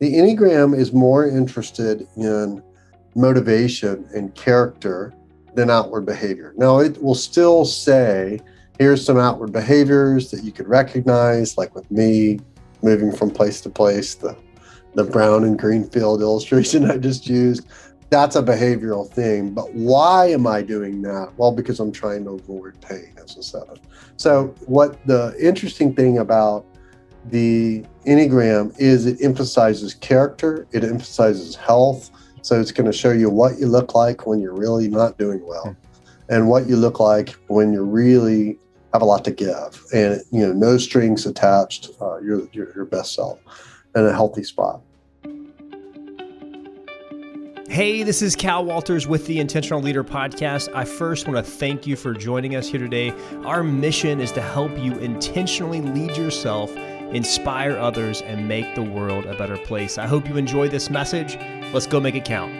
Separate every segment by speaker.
Speaker 1: The Enneagram is more interested in motivation and character than outward behavior. Now, it will still say, here's some outward behaviors that you could recognize, like with me moving from place to place, the, the brown and green field illustration I just used. That's a behavioral thing. But why am I doing that? Well, because I'm trying to avoid pain as a seven. So, what the interesting thing about the Enneagram is it emphasizes character, it emphasizes health, so it's going to show you what you look like when you're really not doing well hmm. and what you look like when you really have a lot to give and you know no strings attached uh, you're, you're your best self in a healthy spot
Speaker 2: Hey, this is Cal Walters with the Intentional Leader Podcast. I first want to thank you for joining us here today. Our mission is to help you intentionally lead yourself inspire others, and make the world a better place. I hope you enjoy this message. Let's go make it count.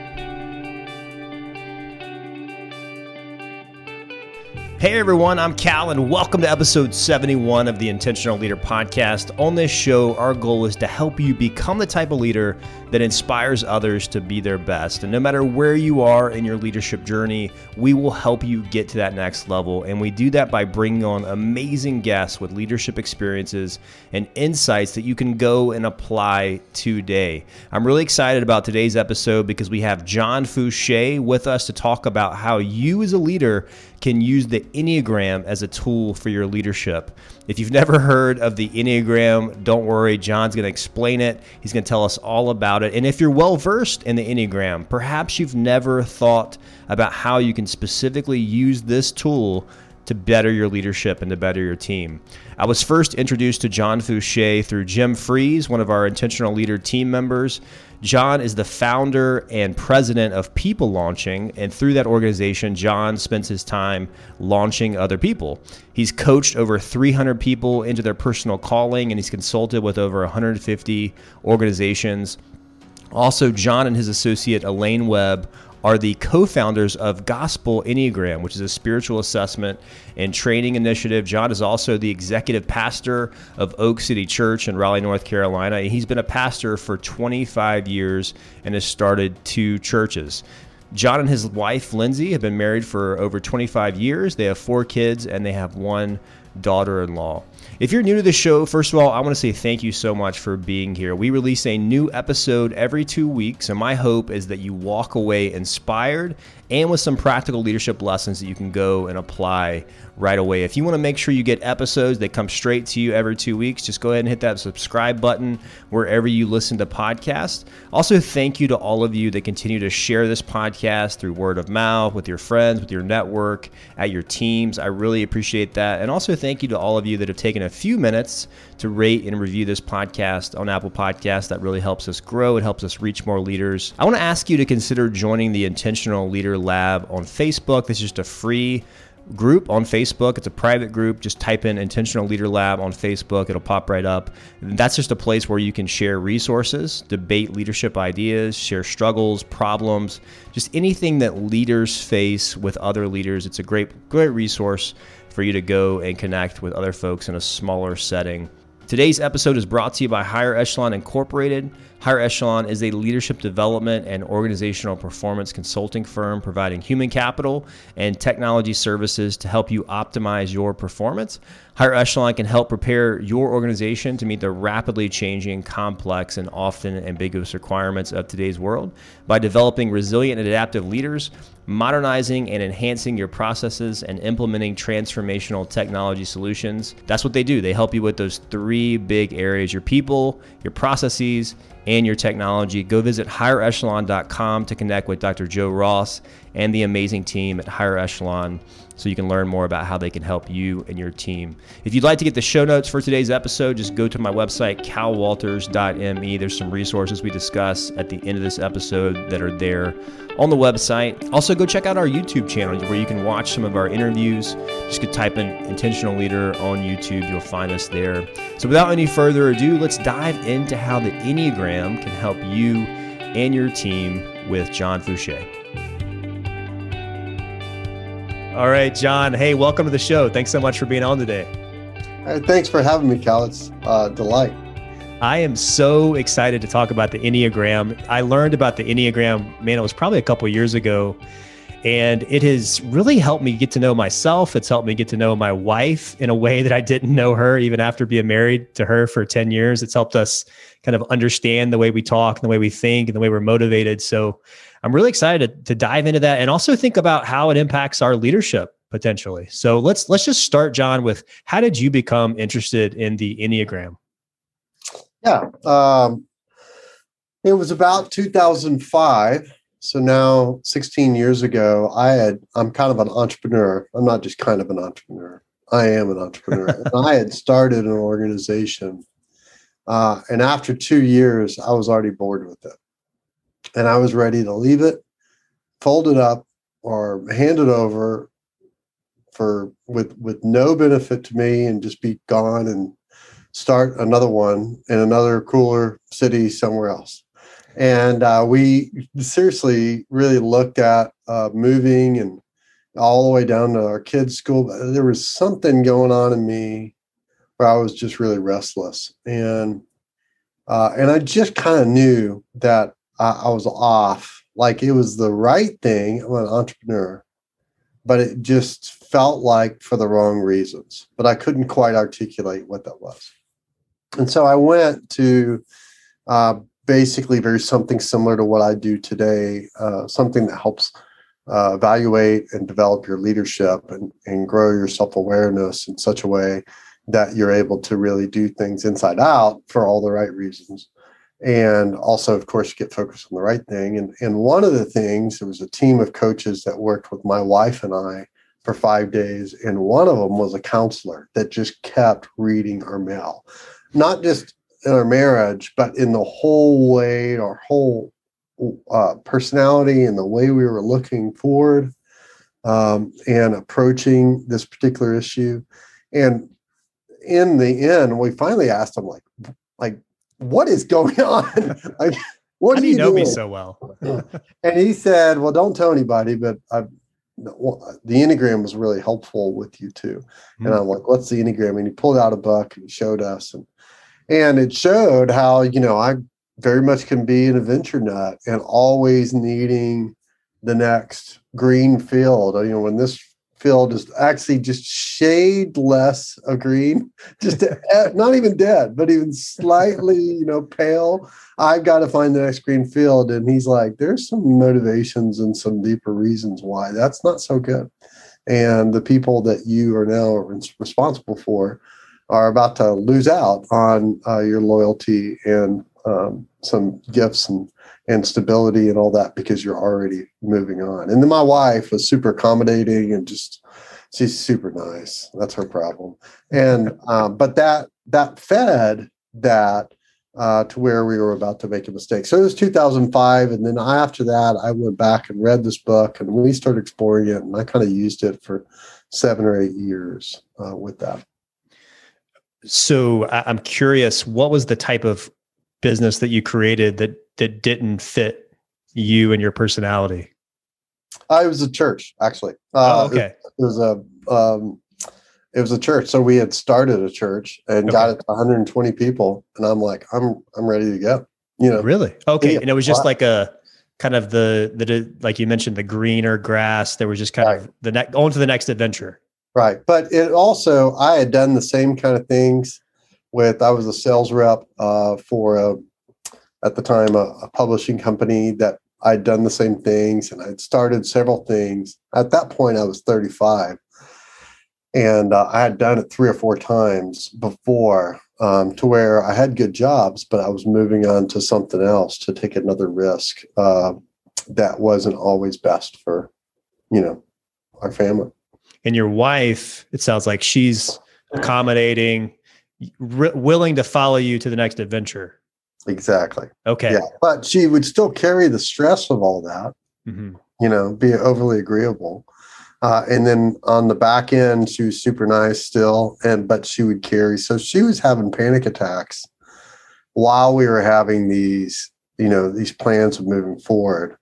Speaker 2: Hey everyone, I'm Cal, and welcome to episode 71 of the Intentional Leader Podcast. On this show, our goal is to help you become the type of leader that inspires others to be their best. And no matter where you are in your leadership journey, we will help you get to that next level. And we do that by bringing on amazing guests with leadership experiences and insights that you can go and apply today. I'm really excited about today's episode because we have John Fooshee with us to talk about how you as a leader can use the Enneagram as a tool for your leadership. If you've never heard of the Enneagram, don't worry, John's going to explain it. He's going to tell us all about it. And if you're well versed in the Enneagram, perhaps you've never thought about how you can specifically use this tool to better your leadership and to better your team. I was first introduced to John Fooshee through Jim Freeze, one of our intentional leader team members. John is the founder and president of People Launching, and through that organization, John spends his time launching other people. He's coached over 300 people into their personal calling, and he's consulted with over 150 organizations also, John and his associate Elaine Webb are the co founders of Gospel Enneagram, which is a spiritual assessment and training initiative. John is also the executive pastor of Oak City Church in Raleigh, North Carolina. He's been a pastor for 25 years and has started two churches. John and his wife, Lindsay, have been married for over 25 years. They have four kids and they have one daughter in law. If you're new to the show, first of all, I want to say thank you so much for being here. We release a new episode every two weeks, and my hope is that you walk away inspired and with some practical leadership lessons that you can go and apply right away. If you want to make sure you get episodes that come straight to you every two weeks, just go ahead and hit that subscribe button wherever you listen to podcasts. Also, thank you to all of you that continue to share this podcast through word of mouth with your friends, with your network, at your teams. I really appreciate that. And also, thank you to all of you that have taken a few minutes to rate and review this podcast on Apple Podcasts. That really helps us grow. It helps us reach more leaders. I want to ask you to consider joining the Intentional Leader Lab on Facebook. This is just a free group on Facebook. It's a private group. Just type in Intentional Leader Lab on Facebook. It'll pop right up. That's just a place where you can share resources, debate leadership ideas, share struggles, problems, just anything that leaders face with other leaders. It's a great, great resource for you to go and connect with other folks in a smaller setting. Today's episode is brought to you by Higher Echelon Incorporated. Higher Echelon is a leadership development and organizational performance consulting firm providing human capital and technology services to help you optimize your performance. Higher Echelon can help prepare your organization to meet the rapidly changing, complex, and often ambiguous requirements of today's world by developing resilient and adaptive leaders, modernizing and enhancing your processes, and implementing transformational technology solutions. That's what they do. They help you with those three big areas your people, your processes, and your technology, go visit higherechelon.com to connect with Dr. Joe Ross and the amazing team at Higher Echelon so you can learn more about how they can help you and your team. If you'd like to get the show notes for today's episode, just go to my website, calwalters.me. There's some resources we discuss at the end of this episode that are there on the website. Also, go check out our YouTube channel where you can watch some of our interviews. Just go type in Intentional Leader on YouTube, you'll find us there. So, without any further ado, let's dive into how the Enneagram can help you and your team with John Fooshee. All right, John. Hey, welcome to the show. Thanks so much for being on today.
Speaker 1: Hey, thanks for having me, Cal. It's a uh, delight.
Speaker 2: I am so excited to talk about the Enneagram. I learned about the Enneagram, man, it was probably a couple years ago. And it has really helped me get to know myself. It's helped me get to know my wife in a way that I didn't know her even after being married to her for 10 years. It's helped us kind of understand the way we talk and the way we think and the way we're motivated. So I'm really excited to, to dive into that and also think about how it impacts our leadership potentially. So let's let's just start, John, with how did you become interested in the Enneagram?
Speaker 1: Yeah. Um, it was about 2005. So now 16 years ago, I had, I'm kind of an entrepreneur. I'm not just kind of an entrepreneur. I am an entrepreneur. I had started an organization. Uh, and after two years, I was already bored with it. And I was ready to leave it, fold it up, or hand it over for with with no benefit to me and just be gone and start another one in another cooler city somewhere else. And uh, we seriously really looked at uh, moving and all the way down to our kids' school. There was something going on in me where I was just really restless, and uh, and I just kind of knew that I, I was off. Like it was the right thing. I'm an entrepreneur, but it just felt like for the wrong reasons. But I couldn't quite articulate what that was. And so I went to uh, basically very something similar to what I do today, uh, something that helps uh, evaluate and develop your leadership and, and grow your self awareness in such a way that you're able to really do things inside out for all the right reasons. And also, of course, get focused on the right thing. And, and one of the things, there was a team of coaches that worked with my wife and I for five days. And one of them was a counselor that just kept reading our mail not just in our marriage, but in the whole way, our whole uh, personality and the way we were looking forward um, and approaching this particular issue. And in the end, we finally asked him, like, like, what is going on? like,
Speaker 2: what do you, know doing? me so well?
Speaker 1: and he said, well, don't tell anybody, but I've the enneagram was really helpful with you too mm-hmm. and i'm like what's the enneagram and he pulled out a book and showed us and and it showed how you know i very much can be an adventure nut and always needing the next green field you know when this field is actually just shade less of green just to, not even dead but even slightly you know pale. I've got to find the next green field and he's like there's some motivations and some deeper reasons why that's not so good. And the people that you are now responsible for are about to lose out on uh, your loyalty and um, some gifts and and stability and all that because you're already moving on. And then my wife was super accommodating and just she's super nice. That's her problem. And um, but that that fed that uh, to where we were about to make a mistake. So it was 2005, and then after that, I went back and read this book, and we started exploring it, and I kind of used it for seven or eight years uh, with that
Speaker 2: so I'm curious, what was the type of business that you created that that didn't fit you and your personality?
Speaker 1: Uh, it was a church, actually.
Speaker 2: Uh, oh, okay.
Speaker 1: It, was a um, it was a church. So we had started a church and okay. got it to 120 people, and I'm like, I'm I'm ready to go. You know,
Speaker 2: really? Okay. And it was just like a kind of the the like you mentioned the greener grass. There was just kind right. of the next on to the next adventure.
Speaker 1: Right. But it also, I had done the same kind of things with, I was a sales rep uh, for, a, at the time, a, a publishing company that I'd done the same things and I'd started several things. At that point, I was 35. And uh, I had done it three or four times before um, to where I had good jobs, but I was moving on to something else to take another risk uh, that wasn't always best for, you know, our family
Speaker 2: and your wife it sounds like she's accommodating r- willing to follow you to the next adventure
Speaker 1: exactly.
Speaker 2: Okay. Yeah
Speaker 1: but she would still carry the stress of all that mm-hmm. you know be overly agreeable. Uh, and then on the back end she was super nice still and but she would carry so she was having panic attacks while we were having these you know these plans of moving forward.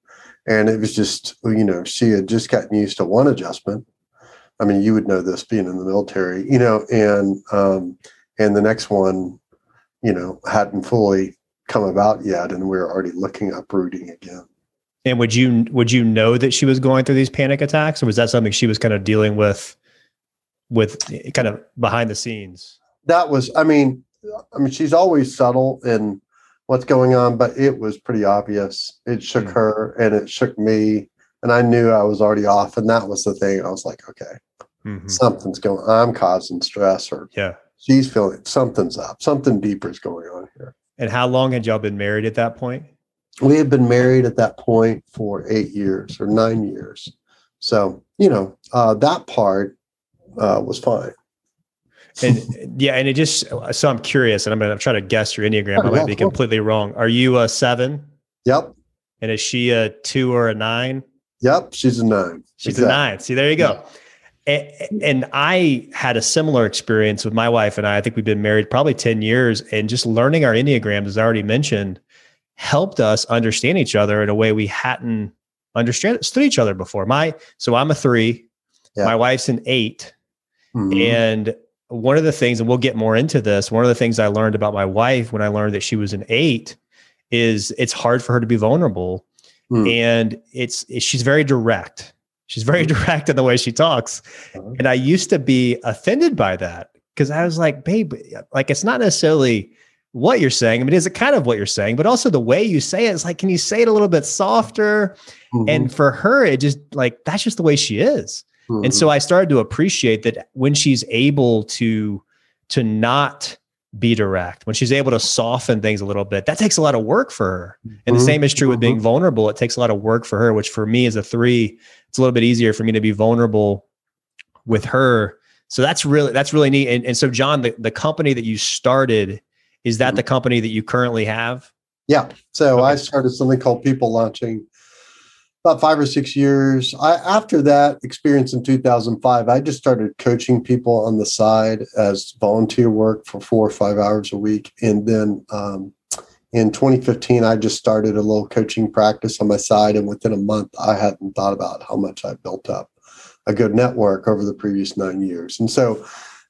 Speaker 1: And it was just you know she had just gotten used to one adjustment. I mean, you would know this being in the military, you know, and um, and the next one you know, hadn't fully come about yet, and we're already looking uprooting again.
Speaker 2: And would you would you know that she was going through these panic attacks, or was that something she was kind of dealing with, with kind of behind the scenes?
Speaker 1: That was, I mean, I mean, she's always subtle in what's going on, but it was pretty obvious. It shook mm-hmm. her and it shook me, and I knew I was already off. And that was the thing. I was like, okay, mm-hmm. something's going. I'm causing stress, or
Speaker 2: yeah,
Speaker 1: she's feeling something's up. Something deeper is going on here.
Speaker 2: And how long had y'all been married at that point?
Speaker 1: We had been married at that point for eight years or nine years. So, you know, uh, that part uh, was fine.
Speaker 2: and yeah, and it just, so I'm curious and I'm going to try to guess your Enneagram. I might be completely wrong. Are you a seven?
Speaker 1: Yep.
Speaker 2: And is she a two or a nine?
Speaker 1: Yep. She's a nine.
Speaker 2: She's exactly. a nine. See, there you go. Yeah and I had a similar experience with my wife and I. I think we've been married probably 10 years and just learning our Enneagrams, as I already mentioned, helped us understand each other in a way we hadn't understood each other before. My so I'm a three, yeah. my wife's an 8 mm-hmm. And one of the things, and we'll get more into this, one of the things I learned about my wife when I learned that she was an eight is it's hard for her to be vulnerable. Mm. And it's, she's very direct She's very direct in the way she talks. Uh-huh. And I used to be offended by that because I was like, babe, like it's not necessarily what you're saying. I mean, is it kind of what you're saying, but also the way you say it is like, can you say it a little bit softer? Mm-hmm. And for her, it just like that's just the way she is. Mm-hmm. And so mm-hmm. I started to appreciate that when she's able to to not be direct, when she's able to soften things a little bit, that takes a lot of work for her. And mm-hmm. the same is true with being mm-hmm. vulnerable. It takes a lot of work for her, which for me as a three, it's a little bit easier for me to be vulnerable with her. So that's really that's really neat. And, and so John, the, the company that you started, is that mm-hmm. the company that you currently have?
Speaker 1: Yeah. So okay. I started something called People Launching about five or six years. I, after that experience in 2005, I just started coaching people on the side as volunteer work for four or five hours a week. And then um, in 2015, I just started a little coaching practice on my side. And within a month, I hadn't thought about how much I built up a good network over the previous nine years. And so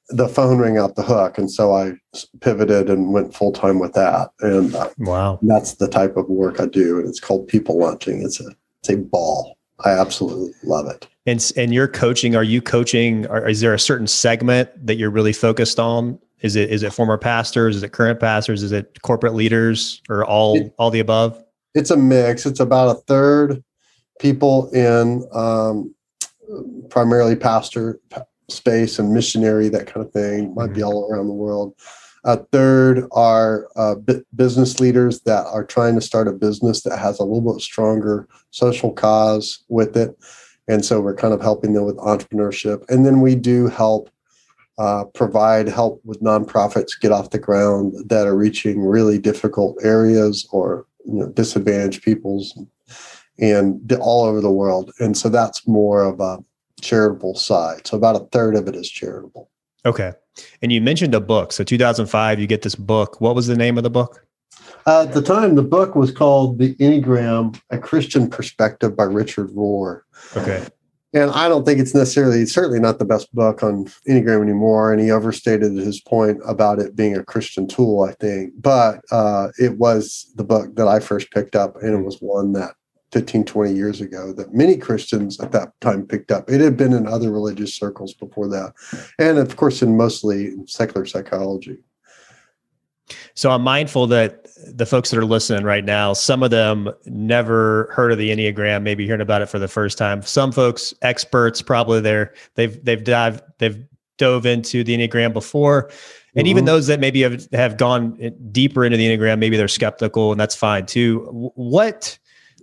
Speaker 1: the phone rang out the hook. And so I pivoted and went full time with that. And uh,
Speaker 2: wow,
Speaker 1: that's the type of work I do. And it's called people launching. It's a, it's a ball. I absolutely love it.
Speaker 2: And, and you're coaching, are you coaching, or is there a certain segment that you're really focused on is it is it former pastors? Is it current pastors? Is it corporate leaders or all it, all the above?
Speaker 1: It's a mix. It's about a third people in um, primarily pastor space and missionary that kind of thing. Might mm-hmm. be all around the world. A third are uh, business leaders that are trying to start a business that has a little bit stronger social cause with it. And so we're kind of helping them with entrepreneurship. And then we do help uh, provide help with nonprofits get off the ground that are reaching really difficult areas or you know, disadvantaged peoples and all over the world. And so that's more of a charitable side. So about a third of it is charitable.
Speaker 2: Okay. And you mentioned a book. So 2005, you get this book. What was the name of the book?
Speaker 1: Uh, at the time, the book was called The Enneagram, A Christian Perspective by Richard Rohr.
Speaker 2: Okay
Speaker 1: and I don't think it's necessarily certainly not the best book on Enneagram anymore. And he overstated his point about it being a Christian tool, I think. But uh, it was the book that I first picked up, and it was one that 15, 20 years ago that many Christians at that time picked up. It had been in other religious circles before that. And of course, in mostly secular psychology.
Speaker 2: So I'm mindful that the folks that are listening right now, some of them never heard of the Enneagram, maybe hearing about it for the first time. Some folks, experts, probably there, they've they've dived, they've dove into the Enneagram before. And mm-hmm. even those that maybe have, have gone deeper into the Enneagram, maybe they're skeptical, and that's fine too. What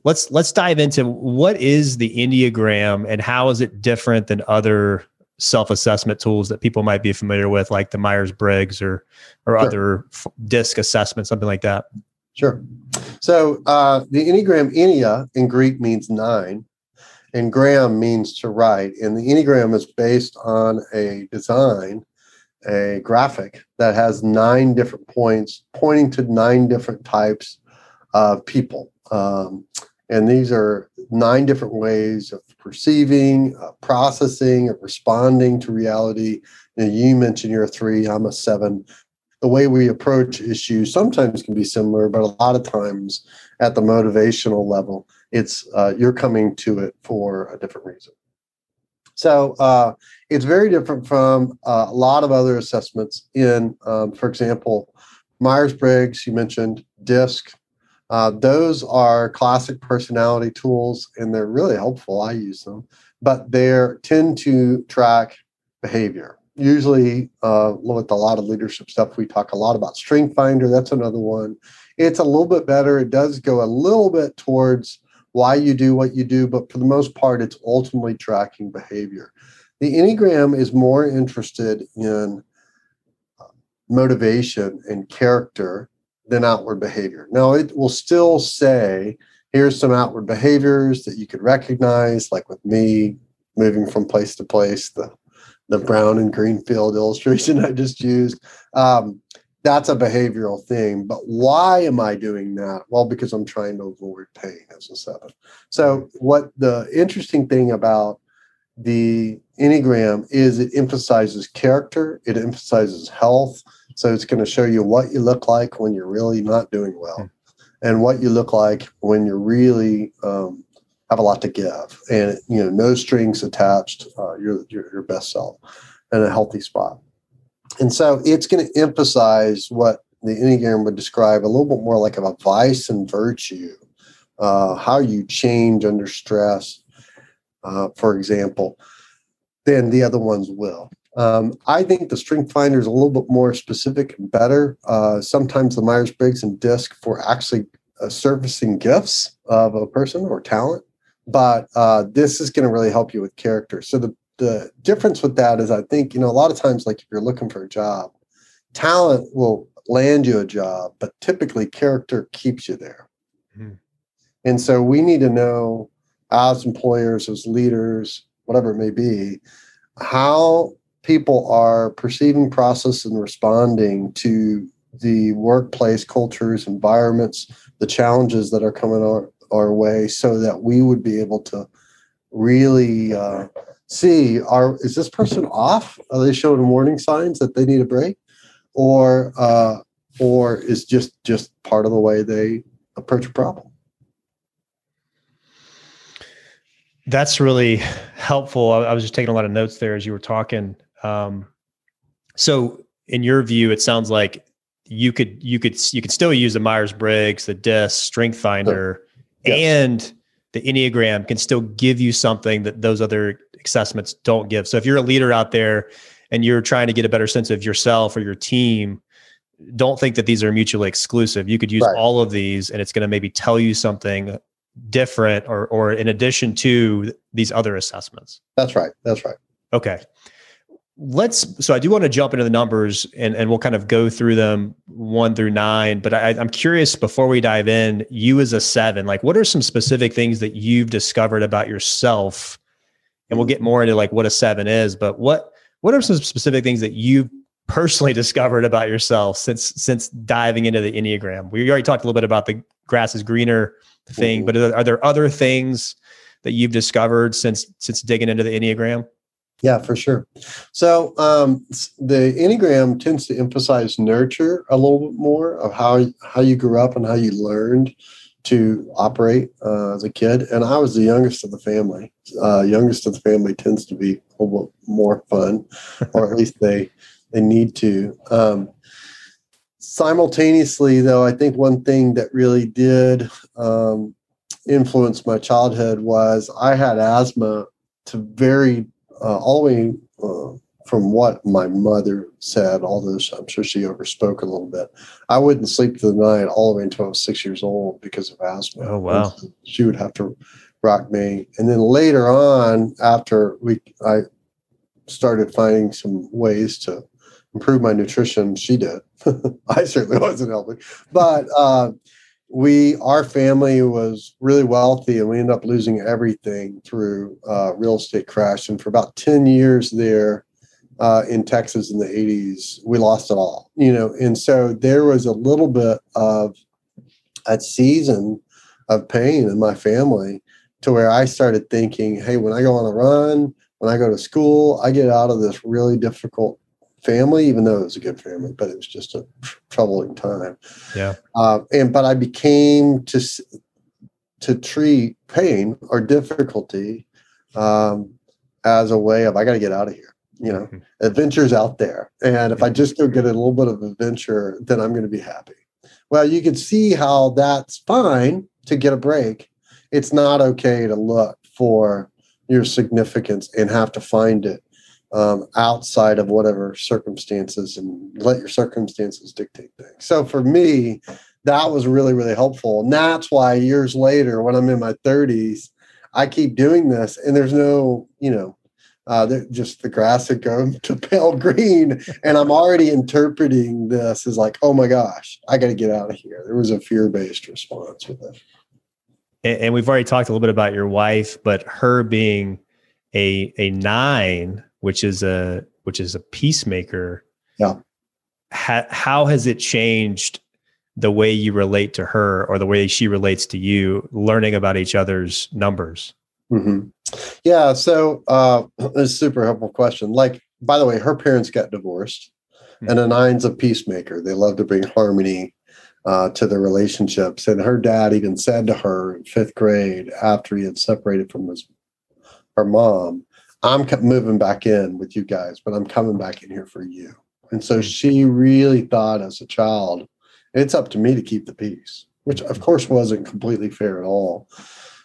Speaker 2: let's let's dive into what is the Enneagram and how is it different than other self-assessment tools that people might be familiar with, like the Myers-Briggs or or sure. other f- DISC assessment, something like that.
Speaker 1: Sure. So uh, the Enneagram Ennea in Greek means nine, and gram means to write. And the Enneagram is based on a design, a graphic that has nine different points pointing to nine different types of people. Um, and these are nine different ways of perceiving, uh, processing, of responding to reality. You, you mentioned you're a three, I'm a seven. the way we approach issues sometimes can be similar, but a lot of times at the motivational level, it's uh, you're coming to it for a different reason. So uh, it's very different from uh, a lot of other assessments. In, um, for example, Myers Briggs, you mentioned DISC. Uh, those are classic personality tools, and they're really helpful. I use them, but they tend to track behavior. Usually, uh, with a lot of leadership stuff, we talk a lot about Strength Finder. That's another one. It's a little bit better. It does go a little bit towards why you do what you do, but for the most part, it's ultimately tracking behavior. The Enneagram is more interested in uh, motivation and character than outward behavior. Now, it will still say, here's some outward behaviors that you could recognize, like with me moving from place to place, the, the brown and green field illustration I just used. Um, that's a behavioral thing. But why am I doing that? Well, because I'm trying to avoid pain as a seven. So, what the interesting thing about the Enneagram is it emphasizes character, it emphasizes health. So, it's going to show you what you look like when you're really not doing well hmm. and what you look like when you're really um, have a lot to give and you know no strings attached uh, your, best self in a healthy spot and so it's going to emphasize what the Enneagram would describe a little bit more like a vice and virtue, uh, how you change under stress, uh, for example, than the other ones will. Um, I think the Strength Finder is a little bit more specific and better. Uh, sometimes the Myers Briggs and DISC for actually uh, surfacing gifts of a person or talent, but uh, this is going to really help you with character. So the the difference with that is I think, you know, a lot of times, like if you're looking for a job, talent will land you a job, but typically character keeps you there. Mm-hmm. And so we need to know as employers, as leaders, whatever it may be, how people are perceiving process and responding to the workplace cultures, environments, the challenges that are coming our, our way so that we would be able to really uh, see are is this person off? Are they showing warning signs that they need a break, or uh, or is just just part of the way they approach a problem?
Speaker 2: That's really helpful. I, I was just taking a lot of notes there as you were talking. Um, so, in your view, it sounds like you could you could you could still use the Myers Briggs, the DISC, Strength Finder, yes. and the Enneagram can still give you something that those other assessments don't give. So if you're a leader out there and you're trying to get a better sense of yourself or your team, don't think that these are mutually exclusive. You could use right. all of these and it's going to maybe tell you something different or or in addition to these other assessments.
Speaker 1: That's right. That's right.
Speaker 2: Okay let's so i do want to jump into the numbers and, and we'll kind of go through them one through nine but I, i'm curious before we dive in you as a seven like what are some specific things that you've discovered about yourself? And we'll get more into like what a seven is but what what are some specific things that you've personally discovered about yourself since since diving into the enneagram? We already talked a little bit about the grass is greener thing mm-hmm. but are, are there other things that you've discovered since since digging into the enneagram
Speaker 1: yeah, for sure. So um, the Enneagram tends to emphasize nurture a little bit more of how how you grew up and how you learned to operate uh, as a kid. And I was the youngest of the family. Uh, youngest of the family tends to be a little bit more fun, or at least they they need to. Um, simultaneously, though, I think one thing that really did um, influence my childhood was I had asthma to very uh, all the way uh, from what my mother said, all this, I'm sure she overspoke a little bit, I wouldn't sleep through the night all the way until I was six years old because of asthma.
Speaker 2: Oh, wow.
Speaker 1: And she would have to rock me. And then later on, after we, I started finding some ways to improve my nutrition, she did. I certainly wasn't helping. But, uh, we our family was really wealthy and we ended up losing everything through uh, real estate crash. And for about 10 years there uh, in texas in the 80s we lost it all you know? And so there was a little bit of a season of pain in my family to where i started thinking hey when i go on a run when i go to school i get out of this really difficult family, even though it was a good family, but it was just a troubling time.
Speaker 2: Yeah.
Speaker 1: Uh, and but I became to to treat pain or difficulty um, as a way of I got to get out of here. You know, mm-hmm. adventures out there, and if I just go get a little bit of adventure, then I'm going to be happy. Well, you can see how that's fine to get a break. It's not okay to look for your significance and have to find it um, outside of whatever circumstances and let your circumstances dictate things. So for me, that was really, really helpful. And that's why years later, when I'm in my 30s, I keep doing this and there's no, you know, uh, just the grass had gone to pale green. And I'm already interpreting this as like, oh my gosh, I got to get out of here. There was a fear based response with it.
Speaker 2: And, and we've already talked a little bit about your wife, but her being a a nine which is a which is a peacemaker.
Speaker 1: Yeah.
Speaker 2: Ha, how has it changed the way you relate to her or the way she relates to you, learning about each other's numbers?
Speaker 1: Mm-hmm. Yeah. So uh, it's a super helpful question. Like, by the way, her parents got divorced, mm-hmm. and a nine's a peacemaker. They love to bring harmony uh, to the relationships. And her dad even said to her in fifth grade after he had separated from his her mom, I'm moving back in with you guys, but I'm coming back in here for you. And so hmm. she really thought as a child, it's up to me to keep the peace, which of course wasn't completely fair at all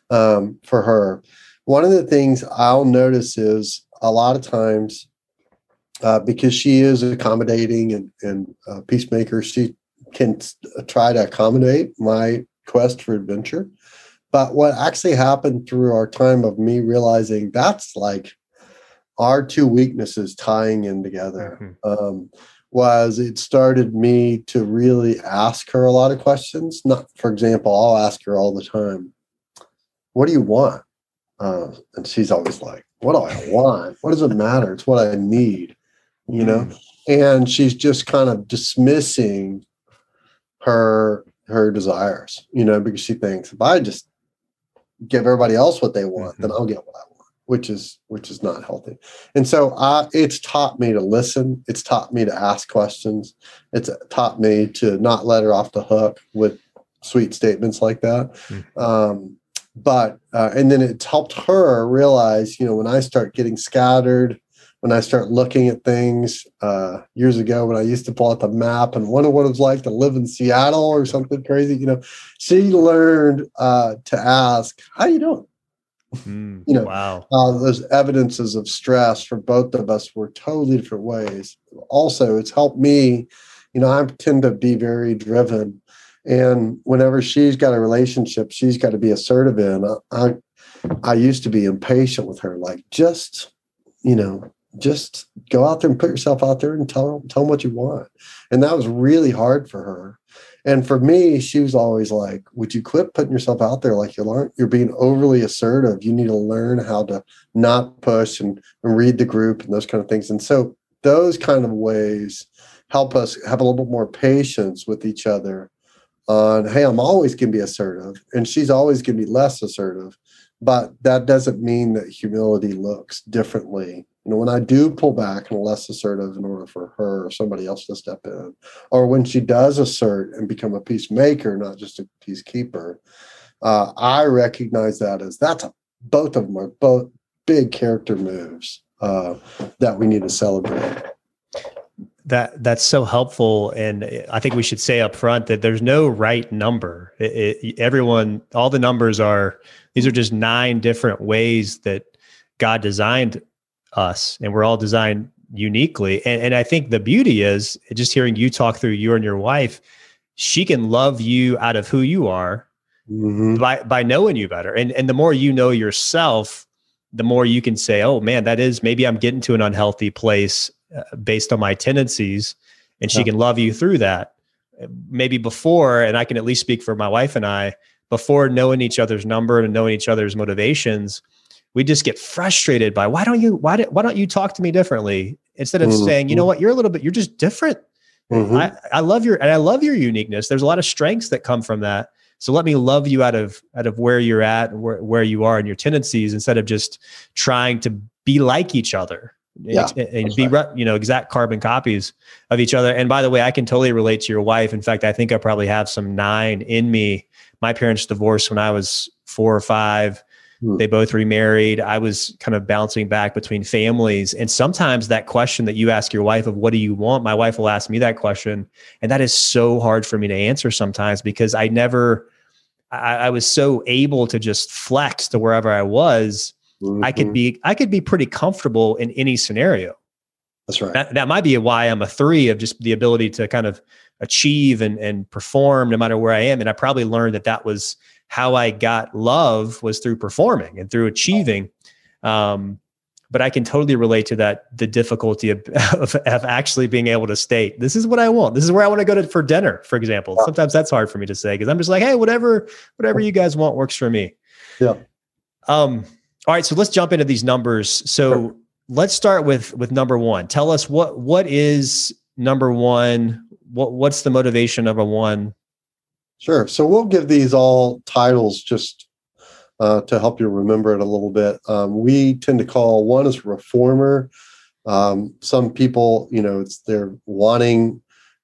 Speaker 1: um, for her. One of the things I'll notice is a lot of times, uh, because she is accommodating and, and uh, peacemaker, she can try to accommodate my quest for adventure. But what actually happened through our time of me realizing that's like our two weaknesses tying in together mm-hmm. um, was it started me to really ask her a lot of questions. Not, for example, I'll ask her all the time, "What do you want?" Uh, and she's always like, "What do I want? What does it matter? It's what I need," you know. Mm-hmm. And she's just kind of dismissing her her desires, you know, because she thinks if I just give everybody else what they want, mm-hmm. then I'll get what I want which is which is not healthy. And so I, it's taught me to listen. It's taught me to ask questions. It's taught me to not let her off the hook with sweet statements like that. Mm-hmm. Um, but uh, and then it's helped her realize, you know, when I start getting scattered, when I start looking at things uh, years ago when I used to pull out the map and wonder what it was like to live in Seattle or something crazy, you know, she learned uh, to ask, "How you doing?"
Speaker 2: Mm, you know, wow.
Speaker 1: Uh, those evidences of stress for both of us were totally different ways. Also, it's helped me. You know, I tend to be very driven, and whenever she's got a relationship, she's got to be assertive in. I, I, I used to be impatient with her, like just, you know, just go out there and put yourself out there and tell tell them what you want, and that was really hard for her. And for me, she was always like, "Would you quit putting yourself out there like you learn? You're being overly assertive. You need to learn how to not push and, and read the group and those kind of things." And so those kind of ways help us have a little bit more patience with each other. On hey, I'm always going to be assertive, and she's always going to be less assertive, but that doesn't mean that humility looks differently you know, when I do pull back and less assertive in order for her or somebody else to step in, or when she does assert and become a peacemaker, not just a peacekeeper, uh, I recognize that as that's a, both of them are both big character moves uh, that we need to celebrate.
Speaker 2: That that's so helpful, and I think we should say up front that there's no right number. It, it, everyone, all the numbers are these are just nine different ways that God designed us and we're all designed uniquely. And, and I think the beauty is just hearing you talk through you and your wife, she can love you out of who you are mm-hmm. by, by knowing you better. And, and the more you know yourself, the more you can say, oh man, that is maybe I'm getting to an unhealthy place uh, based on my tendencies. And she yeah. can love you through that. Maybe before, and I can at least speak for my wife and I, before knowing each other's number and knowing each other's motivations, we just get frustrated by why don't you why, do, why don't you talk to me differently? Instead of mm-hmm. saying you know what? You're a little bit you're just different. Mm-hmm. I, I love your and i love your uniqueness. There's a lot of strengths that come from that. So let me love you out of out of where you're at and where, where you are and your tendencies instead of just trying to be like each other yeah, and be right. you know exact carbon copies of each other. And by the way i can totally relate to your wife. In fact i think i probably have some nine in me. My parents divorced when i was four or five hmm. they both remarried i was kind of bouncing back between families and sometimes that question that you ask your wife of what do you want my wife will ask me that question and that is so hard for me to answer sometimes because i never I, I was so able to just flex to wherever i was Mm-hmm. I could mm-hmm. be I could be pretty comfortable in any scenario.
Speaker 1: That's right.
Speaker 2: That, that might be why I'm a three of just the ability to kind of achieve and and perform no matter where I am. And I probably learned that that was how I got love was through performing and through achieving. Um, but I can totally relate to that the difficulty of, of, of, actually being able to state this is what I want. This is where I want to go to for dinner, for example. Sometimes that's hard for me to say because I'm just like, hey, whatever, whatever you guys want works for me.
Speaker 1: Yeah.
Speaker 2: Um, all right, so let's jump into these numbers. So sure. let's start with with number one. Tell us what what is number one? What what's the motivation of a one?
Speaker 1: Sure. So we'll give these all titles just uh, to help you remember it a little bit. Um, we tend to call one as reformer. Um, some people, you know, it's they're wanting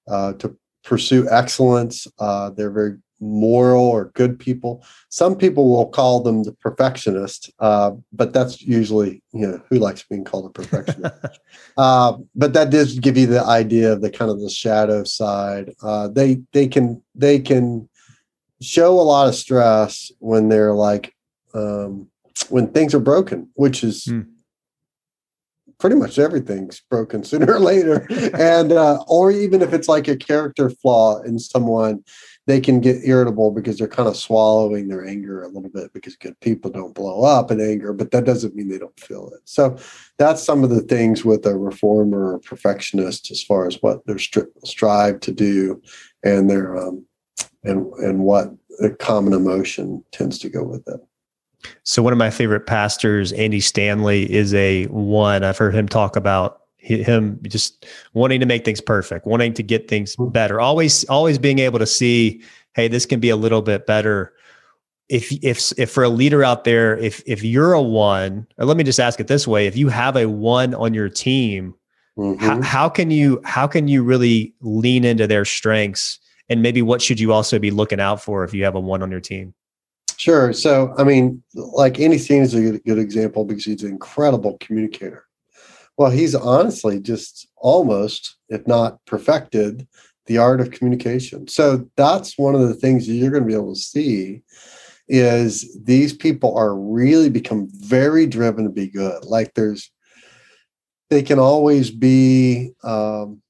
Speaker 1: uh, to pursue excellence. Uh, they're very moral or good people. Some people will call them the perfectionist, uh, but that's usually you know who likes being called a perfectionist. uh, but that does give you the idea of the kind of the shadow side. Uh, they they can they can show a lot of stress when they're like um, when things are broken, which is. Hmm. Pretty much everything's broken sooner or later, and uh, or even if it's like a character flaw in someone, they can get irritable because they're kind of swallowing their anger a little bit because good people don't blow up in anger, but that doesn't mean they don't feel it. So that's some of the things with a reformer or perfectionist as far as what they're stri- strive to do and their um, and and what the common emotion tends to go with it.
Speaker 2: So one of my favorite pastors, Andy Stanley, is a one. I've heard him talk about him just wanting to make things perfect, wanting to get things hmm. better, always always being able to see, hey, this can be a little bit better. If if if for a leader out there, if if you're a one, or let me just ask it this way: if you have a one on your team, mm-hmm. how, how can you how can you really lean into their strengths? And maybe what should you also be looking out for if you have a one on your team?
Speaker 1: Sure. So, I mean, like Steen is a good, good example because he's an incredible communicator. Well, he's honestly just almost, if not perfected, the art of communication. So that's one of the things that you're going to be able to see is these people are really become very driven to be good. Like there's, they can always be um,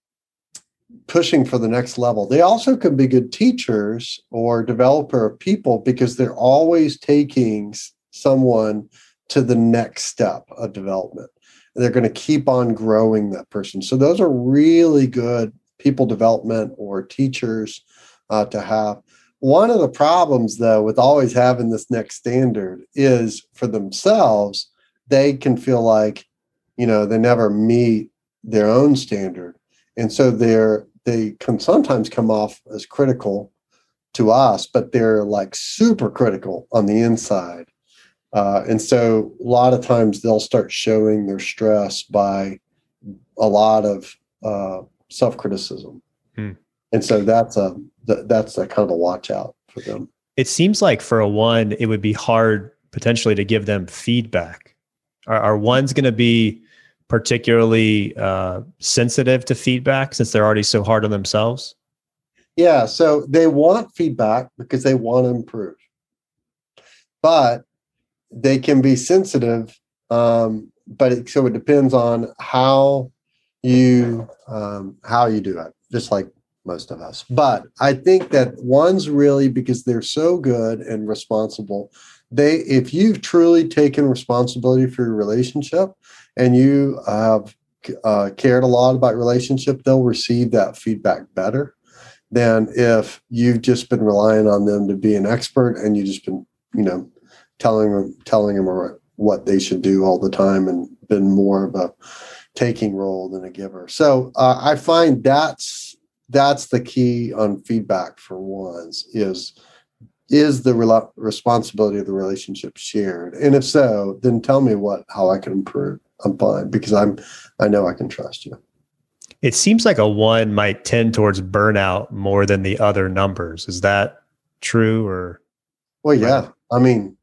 Speaker 1: pushing for the next level. They also can be good teachers or developer of people because they're always taking someone to the next step of development they're going to keep on growing that person. So those are really good people development or teachers uh, to have. One of the problems, though, with always having this next standard is for themselves, they can feel like, you know, they never meet their own standard. And so they're they can sometimes come off as critical to us, but they're like super critical on the inside. Uh, and so a lot of times they'll start showing their stress by a lot of uh, self criticism. Hmm. And so that's a that's a kind of a watch out for them.
Speaker 2: It seems like for a one, it would be hard potentially to give them feedback. Are, are ones going to be particularly uh, sensitive to feedback since they're already so hard on themselves?
Speaker 1: Yeah, so they want feedback because they want to improve. But they can be sensitive, um, but it, so it depends on how you um, how you do it, just like most of us. But I think that one's really because they're so good and responsible. They, if you've truly taken responsibility for your relationship and you have uh, cared a lot about relationship, they'll receive that feedback better than if you've just been relying on them to be an expert and you just been, you know, telling them telling them what they should do all the time and been more of a taking role than a giver. So uh, I find that's that's the key on feedback for ones is is the re- responsibility of the relationship shared and if so then tell me what how i can improve I'm fine because I'm I know I can trust you.
Speaker 2: It seems like a one might tend towards burnout more than the other numbers. Is that true or?
Speaker 1: Well, yeah. I mean,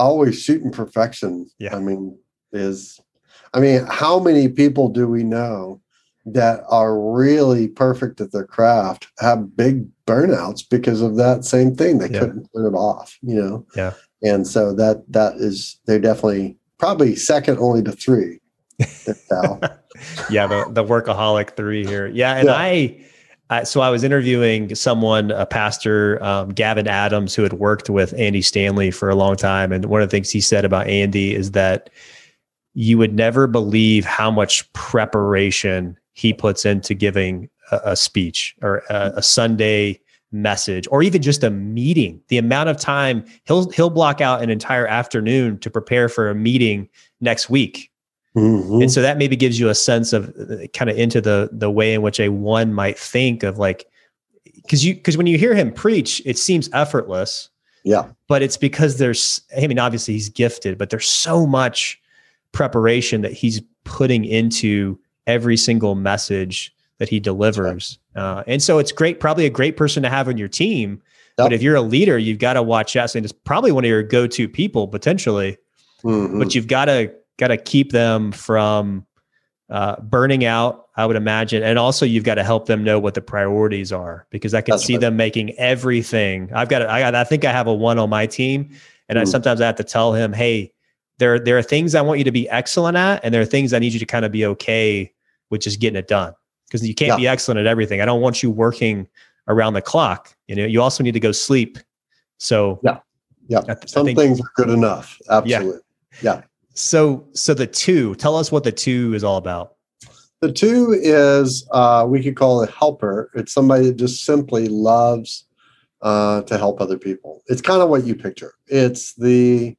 Speaker 1: always shooting perfection.
Speaker 2: Yeah.
Speaker 1: I mean, is I mean, how many people do we know that are really perfect at their craft have big burnouts because of that same thing? They
Speaker 2: Yeah.
Speaker 1: couldn't turn it off, you know?
Speaker 2: Yeah.
Speaker 1: And so that that is they're definitely probably second only to three.
Speaker 2: Yeah, the, the workaholic three here. Yeah. And
Speaker 1: Yeah.
Speaker 2: I, I, so I was interviewing someone, a pastor, um, Gavin Adams, who had worked with Andy Stanley for a long time. And one of the things he said about Andy is that you would never believe how much preparation he puts into giving a, a speech or a, a Sunday message or even just a meeting the amount of time he'll he'll block out an entire afternoon to prepare for a meeting next week
Speaker 1: Mhm.
Speaker 2: and so that maybe gives you a sense of uh, kind of into the the way in which a one might think of like because you because when you hear him preach it seems effortless.
Speaker 1: Yeah.
Speaker 2: but it's because there's i mean obviously he's gifted but there's so much preparation that he's putting into every single message that he delivers. Uh, and so it's great probably a great person to have on your team. But if you're a leader you've got to watch out. And it's probably one of your go-to people potentially.
Speaker 1: Mhm.
Speaker 2: but you've got to got to keep them from uh, burning out i would imagine and also you've got to help them know what the priorities are because i can
Speaker 1: That's
Speaker 2: see
Speaker 1: right.
Speaker 2: them making everything i've got i got i think i have a one on my team and i
Speaker 1: Mm.
Speaker 2: sometimes i have to tell him hey there there are things i want you to be excellent at and there are things i need you to kind of be okay with just getting it done because you can't
Speaker 1: Yeah.
Speaker 2: be excellent at everything i don't want you working around the clock you know you also need to go sleep so
Speaker 1: Yeah. Yeah.
Speaker 2: Th-
Speaker 1: Some
Speaker 2: think-
Speaker 1: things are good enough. Absolutely.
Speaker 2: So so the two tell us what the two is all about
Speaker 1: The two is uh, we could call it helper. It's somebody that just simply loves uh, to help other people. It's kind of what you picture. It's the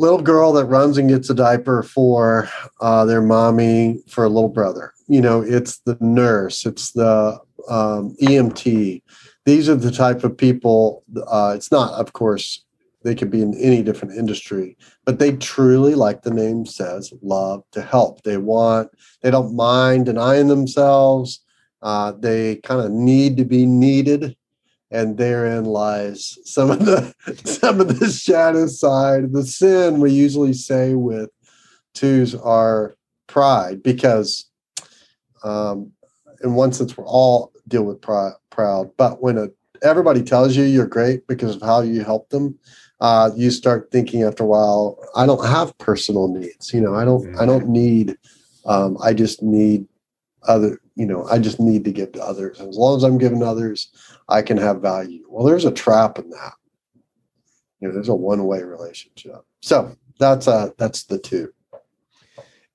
Speaker 1: little girl that runs and gets a diaper for uh, their mommy for a little brother. You know, it's the nurse. It's the um, EMT. These are the type of people. Uh, it's not, of course, they could be in any different industry, but they truly, like the name says, love to help. They want they don't mind denying themselves. Uh, they kind of need to be needed, and therein lies some of the some of the shadow side. The sin we usually say with twos are pride, because um, in one sense we're all deal with pride, proud, but when a, everybody tells you you're great because of how you help them. Uh, you start thinking after a while, I don't have personal needs. You know, I don't, I don't need um, I just need other, you know, I just need to give to others. As long as I'm giving to others, I can have value. Well, there's a trap in that. You know, there's a one-way relationship. So that's uh that's the two.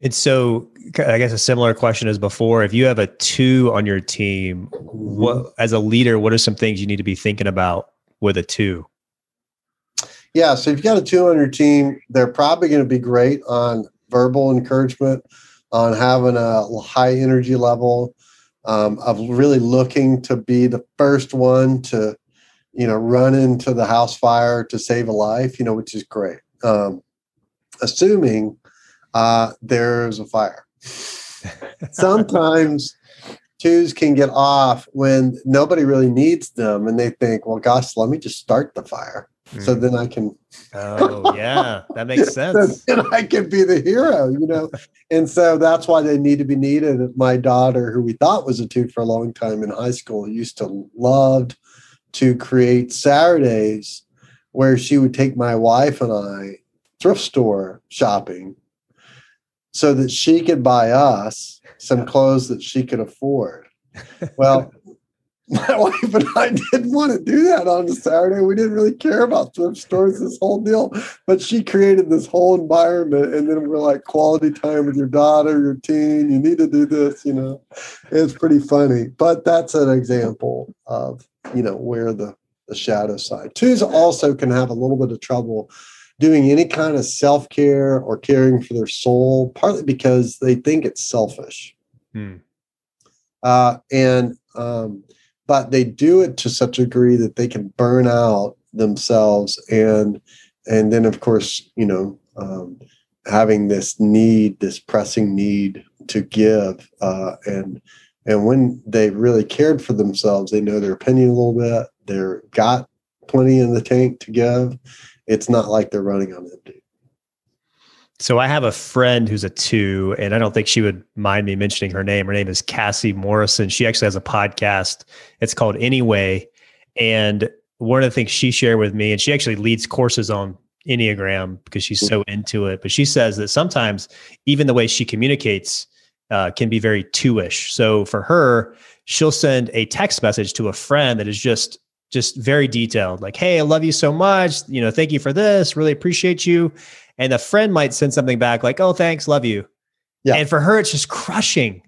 Speaker 2: And so, I guess a similar question as before. If you have a two on your team, what as a leader, what are some things you need to be thinking about with a two?
Speaker 1: Yeah, so if you've got a two on your team, they're probably going to be great on verbal encouragement, on having a high energy level, um, of really looking to be the first one to, you know, run into the house fire to save a life, you know, which is great. Um, assuming uh, there's a fire. Sometimes twos can get off when nobody really needs them and they think, well, gosh, let me just start the fire. So mm. then I can
Speaker 2: oh yeah, that makes sense.
Speaker 1: then I can be the hero, you know. and so that's why they need to be needed. My daughter, who we thought was a two for a long time in high school, used to loved to create Saturdays where she would take my wife and I thrift store shopping so that she could buy us some clothes that she could afford. Well, my wife and I didn't want to do that on a Saturday. We didn't really care about thrift stores, this whole deal. But she created this whole environment. And then we're like, quality time with your daughter, your teen, you need to do this, you know. It's pretty funny. But that's an example of, you know, where the, the shadow side. Twos also can have a little bit of trouble doing any kind of self care or caring for their soul, partly because they think it's selfish.
Speaker 2: Hmm.
Speaker 1: Uh, and, um, but they do it to such a degree that they can burn out themselves and and then of course you know um, having this need, this pressing need to give, uh, and and when they really cared for themselves, they know their opinion a little bit. They're got plenty in the tank to give. It's not like they're running on empty.
Speaker 2: So I have a friend who's a two, and I don't think she would mind me mentioning her name. Her name is Cassie Morrison. She actually has a podcast. It's called Anyway. And one of the things she shared with me, and she actually leads courses on Enneagram because she's so into it. But she says that sometimes even the way she communicates uh, can be very two-ish. So for her, she'll send a text message to a friend that is just just very detailed, like, "Hey, I love you so much. You know, thank you for this. Really appreciate you." And a friend might send something back like, "Oh, thanks, love you." Yeah. And for her, it's just crushing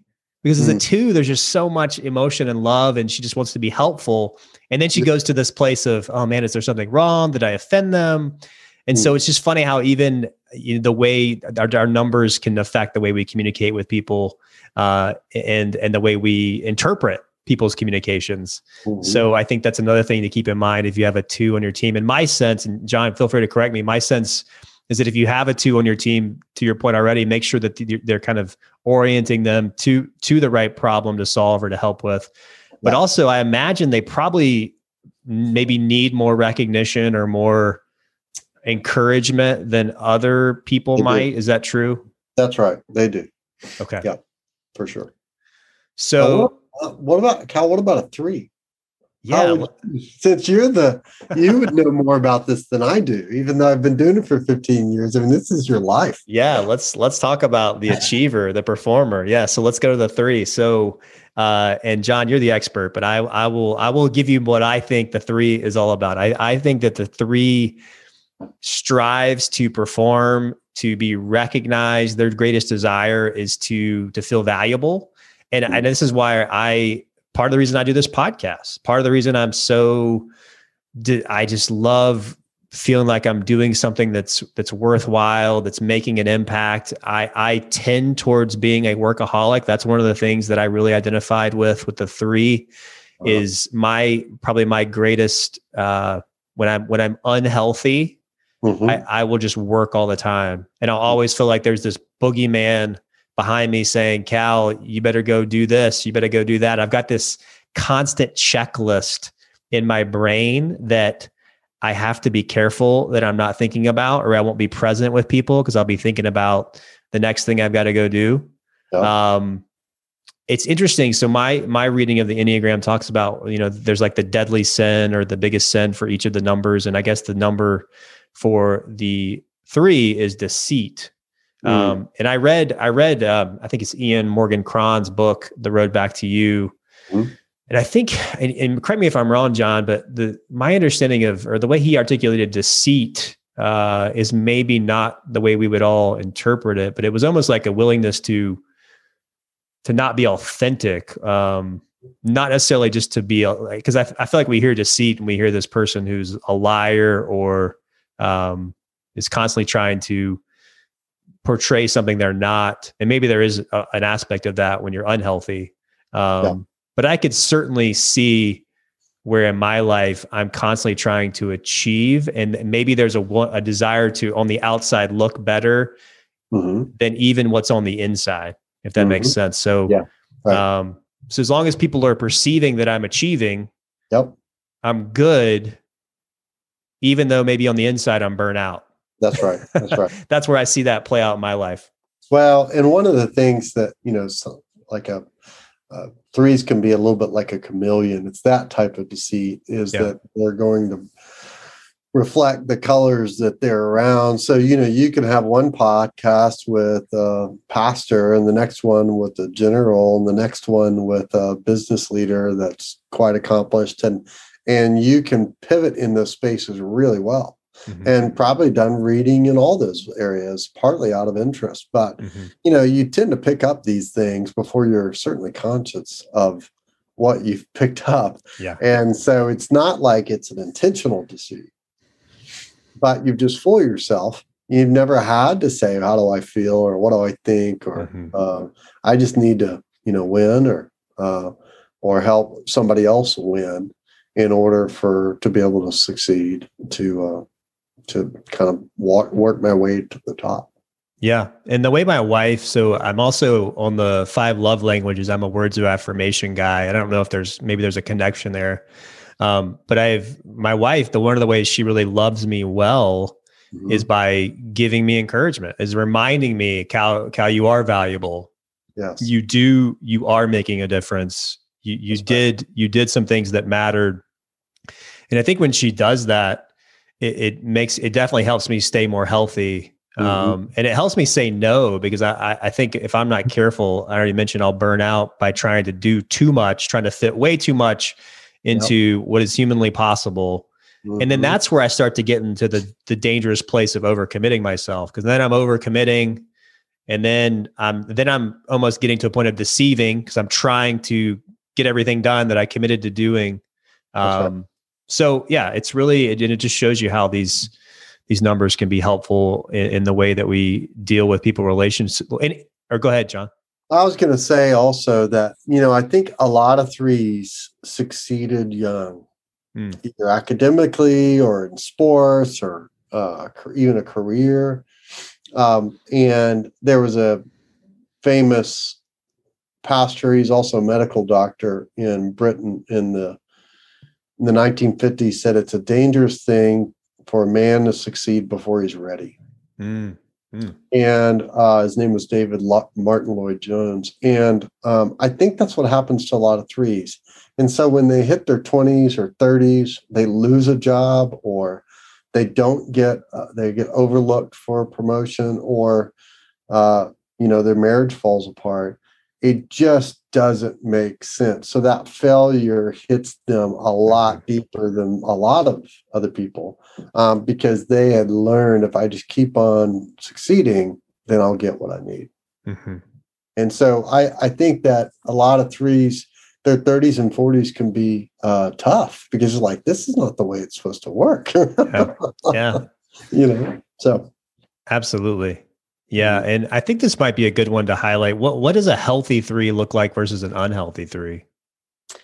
Speaker 2: because as a mm. two, there's just so much emotion and love, and she just wants to be helpful. And then she goes to this place of, "Oh man, is there something wrong? Did I offend them?" And mm. so it's just funny how even you know, the way our, our, numbers can affect the way we communicate with people, uh, and and the way we interpret people's communications. Mm-hmm. So I think that's another thing to keep in mind if you have a two on your team. In my sense, and John, feel free to correct me. My sense is that if you have a two on your team, to your point already, make sure that they're kind of orienting them to to the right problem to solve or to help with. But yeah. also, I imagine they probably maybe need more recognition or more encouragement than other people they might. Do. Is that true?
Speaker 1: That's right. They do.
Speaker 2: Okay.
Speaker 1: Yeah, for sure.
Speaker 2: So,
Speaker 1: uh, what about Cal? What about a three?
Speaker 2: Yeah. Would,
Speaker 1: since you're the, you would know more about this than I do, even though I've been doing it for 15 years. I mean, this is your life.
Speaker 2: Yeah. Let's, let's talk about the achiever, the performer. Yeah. So let's go to the three. So, uh, and John, you're the expert, but I, I will, I will give you what I think the three is all about. I, I think that the three strives to perform, to be recognized. Their greatest desire is to, to feel valuable. And, and this is why I part of the reason I do this podcast. Part of the reason I'm so I just love feeling like I'm doing something that's that's worthwhile, that's making an impact. I I tend towards being a workaholic. That's one of the things that I really identified with with the 3 uh-huh. is my probably my greatest uh when I'm when I'm unhealthy, mm-hmm. I, I will just work all the time. And I'll always feel like there's this boogeyman behind me saying, Cal, you better go do this, you better go do that. I've got this constant checklist in my brain that I have to be careful that I'm not thinking about, or I won't be present with people because I'll be thinking about the next thing I've got to go do. Yeah. Um, it's interesting. So my my reading of the Enneagram talks about you know there's like the deadly sin or the biggest sin for each of the numbers, and I guess the number for the three is deceit. Mm. Um, and I read, I read, um, I think it's Ian Morgan Cron's book, The Road Back to You. Mm. And I think, and, and, correct me if I'm wrong, John, but the my understanding of or the way he articulated deceit uh, is maybe not the way we would all interpret it, but it was almost like a willingness to to not be authentic, um, not necessarily just to be because I, I feel like we hear deceit and we hear this person who's a liar or um, is constantly trying to portray something they're not and maybe there is a, an aspect of that when you're unhealthy um, yeah. but i could certainly see where in my life i'm constantly trying to achieve and maybe there's a, a desire to on the outside look better mm-hmm. than even what's on the inside if that mm-hmm. makes sense so
Speaker 1: yeah right.
Speaker 2: um, so as long as people are perceiving that i'm achieving
Speaker 1: yep
Speaker 2: i'm good even though maybe on the inside i'm burnt out
Speaker 1: that's right. That's right.
Speaker 2: That's where I see that play out in my life.
Speaker 1: Well, and one of the things that you know, so like a uh, threes can be a little bit like a chameleon. It's that type of deceit is yeah. that they're going to reflect the colors that they're around. So, you know, you can have one podcast with a pastor and the next one with a general and the next one with a business leader that's quite accomplished and and you can pivot in those spaces really well mm-hmm. and probably done reading in all those areas, partly out of interest. But mm-hmm. you know, you tend to pick up these things before you're certainly conscious of what you've picked up.
Speaker 2: Yeah.
Speaker 1: And so it's not like it's an intentional deceit, but you've just fooled yourself. You've never had to say, how do I feel or what do I think? Or mm-hmm. uh, I just need to, you know, win or, uh, or help somebody else win in order for to be able to succeed to uh, to kind of walk, work my way to the top.
Speaker 2: Yeah. And the way my wife, so I'm also on the five love languages. I'm a words of affirmation guy. I don't know if there's maybe there's a connection there. Um, but I've my wife, the one of the ways she really loves me well mm-hmm. is by giving me encouragement, is reminding me, Cal, Cal, you are valuable.
Speaker 1: Yes.
Speaker 2: You do, you are making a difference. You you That's did right. you did some things that mattered. And I think when she does that, it, it makes it definitely helps me stay more healthy Mm-hmm. Um, and it helps me say no because I, I think if I'm not careful, I already mentioned I'll burn out by trying to do too much, trying to fit way too much into yep. what is humanly possible. Mm-hmm. And then mm-hmm. that's where I start to get into the the dangerous place of overcommitting myself because then I'm overcommitting and then I'm then I'm almost getting to a point of deceiving because I'm trying to get everything done that I committed to doing. Um. So yeah, it's really it, it just shows you how these these numbers can be helpful in, in the way that we deal with people relations. And, or go ahead, John.
Speaker 1: I was going to say also that, you know, I think a lot of threes succeeded young, mm. either academically or in sports or uh, even a career. Um, and there was a famous pastor, he's also a medical doctor in Britain in the in the 1950s said it's a dangerous thing for a man to succeed before he's ready. Mm, mm. And uh, his name was David Lo- Martyn Lloyd-Jones. And um, I think that's what happens to a lot of threes. And so when they hit their 20s or 30s, they lose a job or they don't get, uh, they get overlooked for a promotion or, uh, you know, their marriage falls apart it just doesn't make sense. So that failure hits them a lot mm-hmm. deeper than a lot of other people um, because they had learned if I just keep on succeeding, then I'll get what I need. Mm-hmm. And so I, I think that a lot of threes, their 30s and 40s can be uh, tough because it's like, this is not the way it's supposed to work.
Speaker 2: yeah. yeah.
Speaker 1: You know, so.
Speaker 2: Absolutely. Yeah, and I think this might be a good one to highlight. What what does a healthy three look like versus an unhealthy three?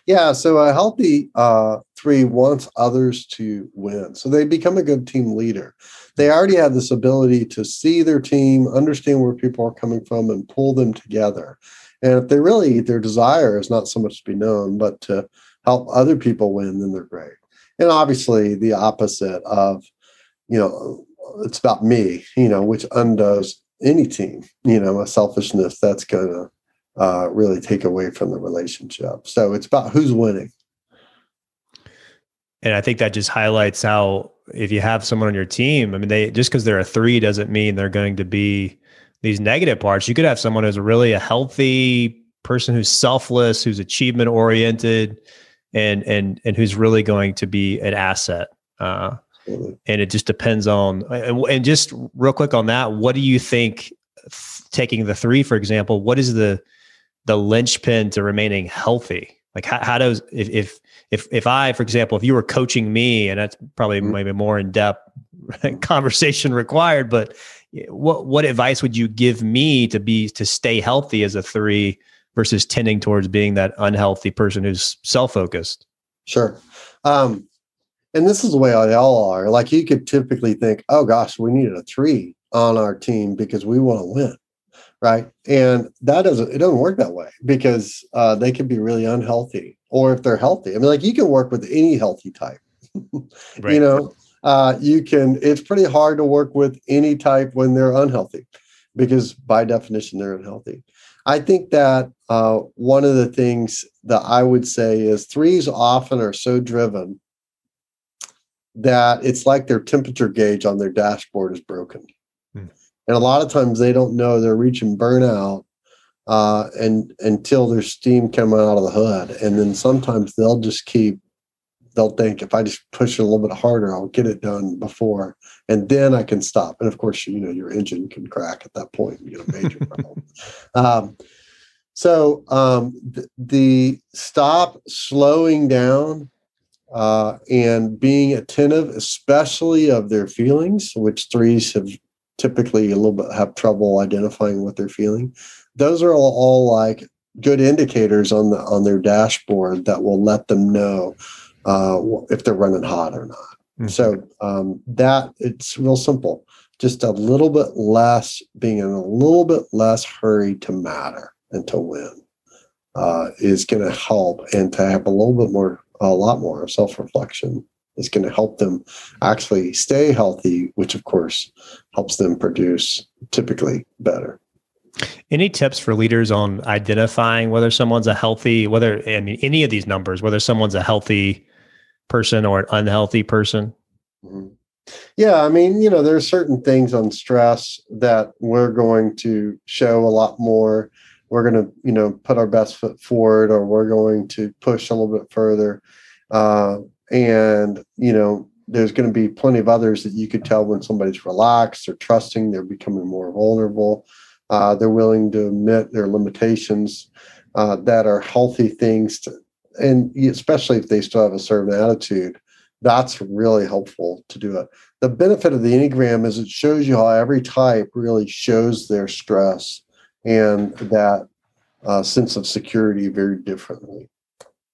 Speaker 1: Yeah, so a healthy uh, three wants others to win, so they become a good team leader. They already have this ability to see their team, understand where people are coming from, and pull them together. And if they really their desire is not so much to be known, but to help other people win, then they're great. And obviously, the opposite of you know it's about me, you know, which undoes any team, you know, a selfishness that's going to uh, really take away from the relationship. So it's about who's winning.
Speaker 2: And I think that just highlights how if you have someone on your team, I mean, they just because they're a three doesn't mean they're going to be these negative parts. You could have someone who's really a healthy person who's selfless, who's achievement oriented, and and and who's really going to be an asset. Uh, and it just depends on and, and just real quick on that what do you think taking the three for example what is the the linchpin to remaining healthy? Like how, how does if, if if if i for example if you were coaching me and that's probably mm-hmm. maybe more in-depth conversation required but what what advice would you give me to be to stay healthy as a three versus tending towards being that unhealthy person who's self-focused?
Speaker 1: Sure. Um and this is the way they all are. Like you could typically think, oh gosh, we needed a three on our team because we want to win, right? And that doesn't it doesn't work that way because uh, they can be really unhealthy, or if they're healthy. I mean, like you can work with any healthy type. right. You know, uh, you can. It's pretty hard to work with any type when they're unhealthy, because by definition they're unhealthy. I think that uh, one of the things that I would say is threes often are so driven that it's like their temperature gauge on their dashboard is broken. Hmm. And a lot of times they don't know they're reaching burnout uh, and until there's steam coming out of the hood. And then sometimes they'll just keep, they'll think if I just push it a little bit harder, I'll get it done before, and then I can stop. And of course, you know, your engine can crack at that point. You get a major problem. Um, so um, the, the stop slowing down uh, and being attentive, especially of their feelings, which threes have typically a little bit have trouble identifying what they're feeling. Those are all, all like good indicators on the on their dashboard that will let them know uh, if they're running hot or not. Mm-hmm. So um, that it's real simple. just a little bit less, being in a little bit less hurry to matter and to win uh, is going to help and to have a little bit more, a lot more self reflection is going to help them actually stay healthy, which of course helps them produce typically better.
Speaker 2: Any tips for leaders on identifying whether someone's a healthy, whether, I mean, any of these numbers, whether someone's a healthy person or an unhealthy person?
Speaker 1: Mm-hmm. Yeah, I mean, you know, there are certain things on stress that we're going to show a lot more. We're going to, you know, put our best foot forward, or we're going to push a little bit further. Uh, and, you know, there's going to be plenty of others that you could tell when somebody's relaxed or trusting, they're becoming more vulnerable. Uh, they're willing to admit their limitations uh, that are healthy things to, and especially if they still have a certain attitude that's really helpful to do it. The benefit of the Enneagram is it shows you how every type really shows their stress and that uh, sense of security very differently.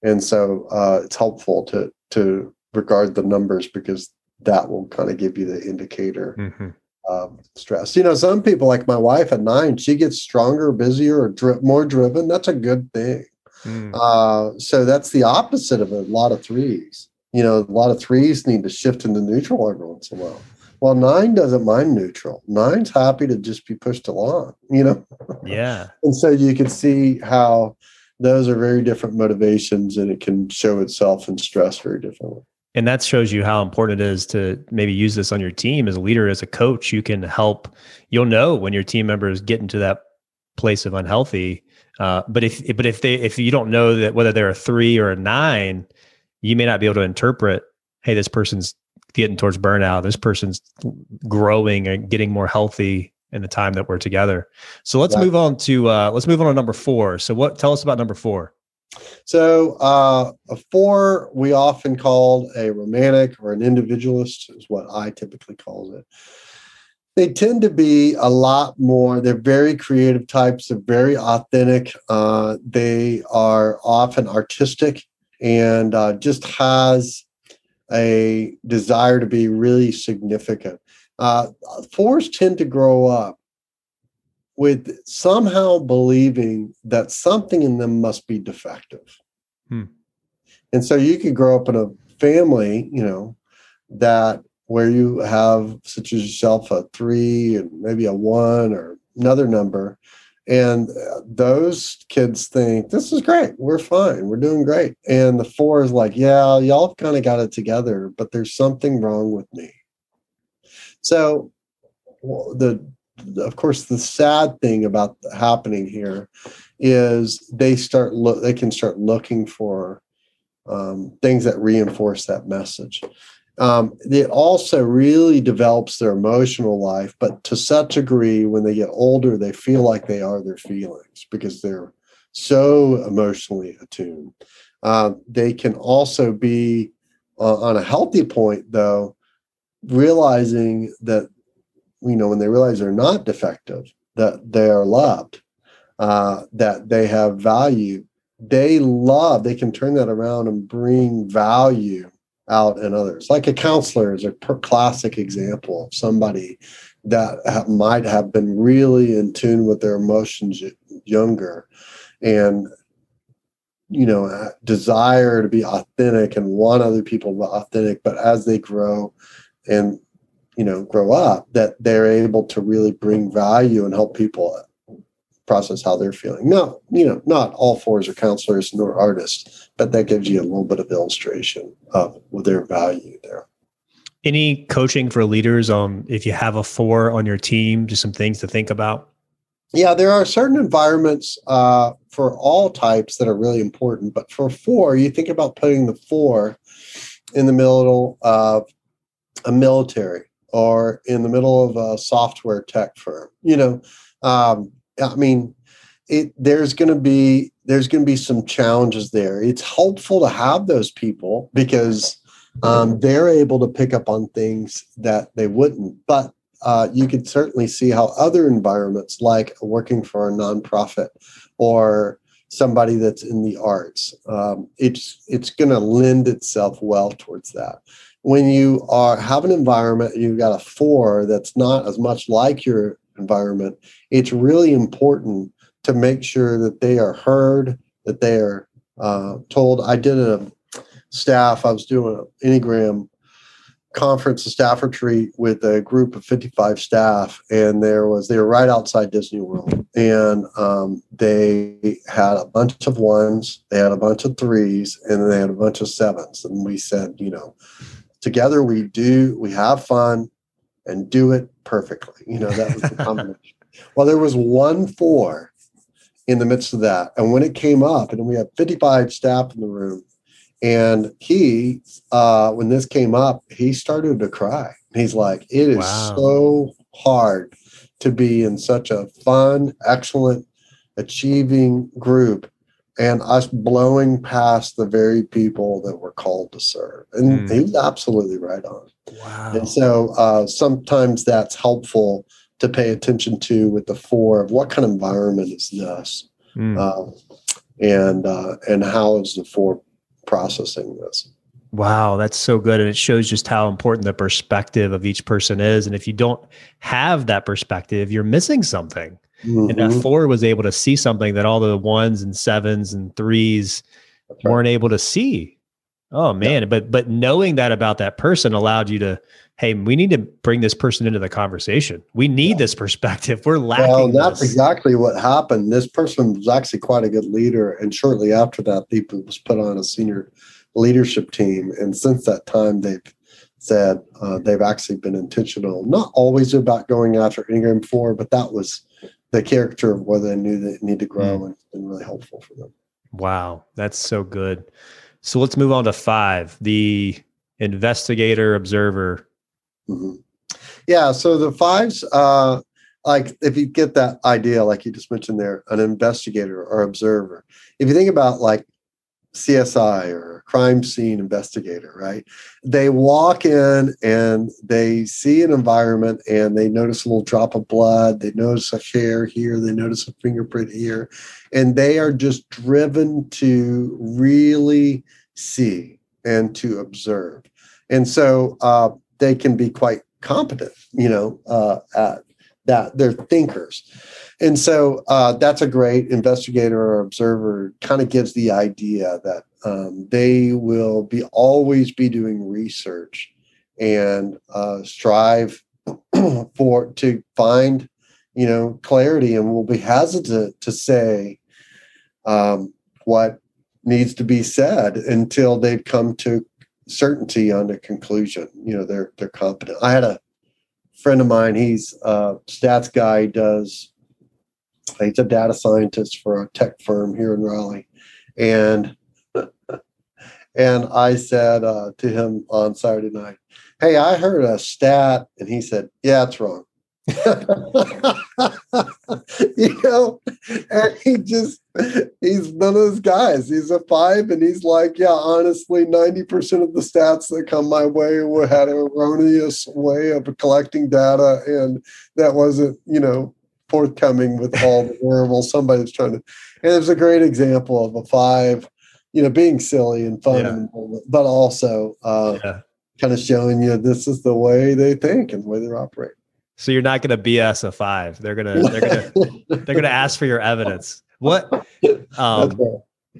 Speaker 1: And so uh, it's helpful to to regard the numbers because that will kind of give you the indicator mm-hmm. of stress. You know, some people like my wife at nine, she gets stronger, busier, or dri- more driven. That's a good thing. Mm. Uh, so that's the opposite of a lot of threes you know, a lot of threes need to shift into neutral every once in a while. Well, nine doesn't mind neutral. Nine's happy to just be pushed along, you know?
Speaker 2: Yeah.
Speaker 1: and so you can see how those are very different motivations and it can show itself in stress very differently.
Speaker 2: And that shows you how important it is to maybe use this on your team as a leader, as a coach. You can help, you'll know when your team members get into that place of unhealthy. Uh, but if but if they if you don't know that whether they're a three or a nine, you may not be able to interpret, hey, this person's getting towards burnout, this person's growing and getting more healthy in the time that we're together. So let's yeah. move on to uh, let's move on to number four. So what tell us about number four?
Speaker 1: So uh, a four we often called a romantic or an individualist is what I typically call it. They tend to be a lot more. They're very creative types. They're very authentic. Uh, they are often artistic and uh, just has a desire to be really significant. Uh, fours tend to grow up with somehow believing that something in them must be defective. Hmm. And so you could grow up in a family, you know, that where you have, such as yourself, a three and maybe a one or another number, and uh, those kids think this is great. We're fine. We're doing great. And the four is like, yeah, y'all kind of got it together, but there's something wrong with me. So, the of course, the sad thing about happening here is they start look. They can start looking for um, things that reinforce that message um, it also really develops their emotional life, but to such a degree, when they get older, they feel like they are their feelings because they're so emotionally attuned. Uh, they can also be uh, on a healthy point, though, realizing that, you know, when they realize they're not defective, that they are loved, uh, that they have value, they love, they can turn that around and bring value out in others. Like a counselor is a classic example of somebody that ha- might have been really in tune with their emotions younger and you know desire to be authentic and want other people to be authentic but as they grow and you know grow up that they're able to really bring value and help people process how they're feeling. No, you know, not all fours are counselors nor artists, but that gives you a little bit of illustration of their value there.
Speaker 2: Any coaching for leaders on if you have a four on your team, just some things to think about?
Speaker 1: Yeah, there are certain environments uh, for all types that are really important, but for four, you think about putting the four in the middle of a military or in the middle of a software tech firm. You know, um, I mean, it there's going to be there's going to be some challenges there. It's helpful to have those people because um, they're able to pick up on things that they wouldn't. But uh, you could certainly see how other environments, like working for a nonprofit or somebody that's in the arts, um, it's it's going to lend itself well towards that. when you are have an environment you've got a four that's not as much like your environment, it's really important to make sure that they are heard, that they are uh, told. I did a staff, I was doing an Enneagram conference, a staff retreat with a group of 55 staff, and there was they were right outside Disney World, and um, they had a bunch of ones, they had a bunch of threes, and they had a bunch of sevens, and we said, you know, together we do we have fun and do it perfectly. You know, that was the combination. well, there was one four in the midst of that, and when it came up, and we had 55 staff in the room and he, uh, when this came up, he started to cry. He's like, it is wow. so hard to be in such a fun, excellent, achieving group and us blowing past the very people that we're called to serve. And mm. he's absolutely right on. Wow. And so uh, sometimes that's helpful to pay attention to with the four of what kind of environment is this? Mm. Uh, and uh, and how is the four processing this.
Speaker 2: Wow, that's so good. And it shows just how important the perspective of each person is. And if you don't have that perspective, you're missing something. Mm-hmm. And that mm-hmm. four was able to see something that all the ones and sevens and threes right. weren't able to see. Oh man. Yeah. But but knowing that about that person allowed you to, hey, we need to bring this person into the conversation. We need yeah. this perspective. We're lacking. Well,
Speaker 1: that's
Speaker 2: this.
Speaker 1: exactly what happened. This person was actually quite a good leader. And shortly after that, he was put on a senior leadership team. And since that time, they've said uh, they've actually been intentional, not always about going after Enneagram 4, but that was the character of where they knew they need to grow mm. and it's been really helpful for them.
Speaker 2: Wow, that's so good. So let's move on to five the investigator observer.
Speaker 1: Mm-hmm. Yeah. So the fives, uh, like if you get that idea, like you just mentioned there, an investigator or observer. If you think about like CSI or crime scene investigator, right? They walk in and they see an environment and they notice a little drop of blood, they notice a hair here, they notice a fingerprint here, and they are just driven to really see and to observe. And so uh, they can be quite competent, you know, uh, at that. They're thinkers. And so uh, that's a great investigator or observer, kind of gives the idea that um, they will be always be doing research and uh, strive for to find you know clarity and will be hesitant to say um, what needs to be said until they've come to certainty on a conclusion you know they're they're competent i had a friend of mine he's a stats guy does he's a data scientist for a tech firm here in raleigh and and I said uh, to him on Saturday night, Hey, I heard a stat. And he said, Yeah, it's wrong. you know, and he just, he's none of those guys. He's a five, and he's like, Yeah, honestly, 90% of the stats that come my way had an erroneous way of collecting data. And that wasn't, you know, forthcoming with all the variables. Somebody's trying to, and it's a great example of a five you know, being silly and fun, yeah. but also uh, yeah. kind of showing you this is the way they think and the way they operate.
Speaker 2: So you're not going to BS a five. They're gonna they're gonna they're gonna ask for your evidence. What um,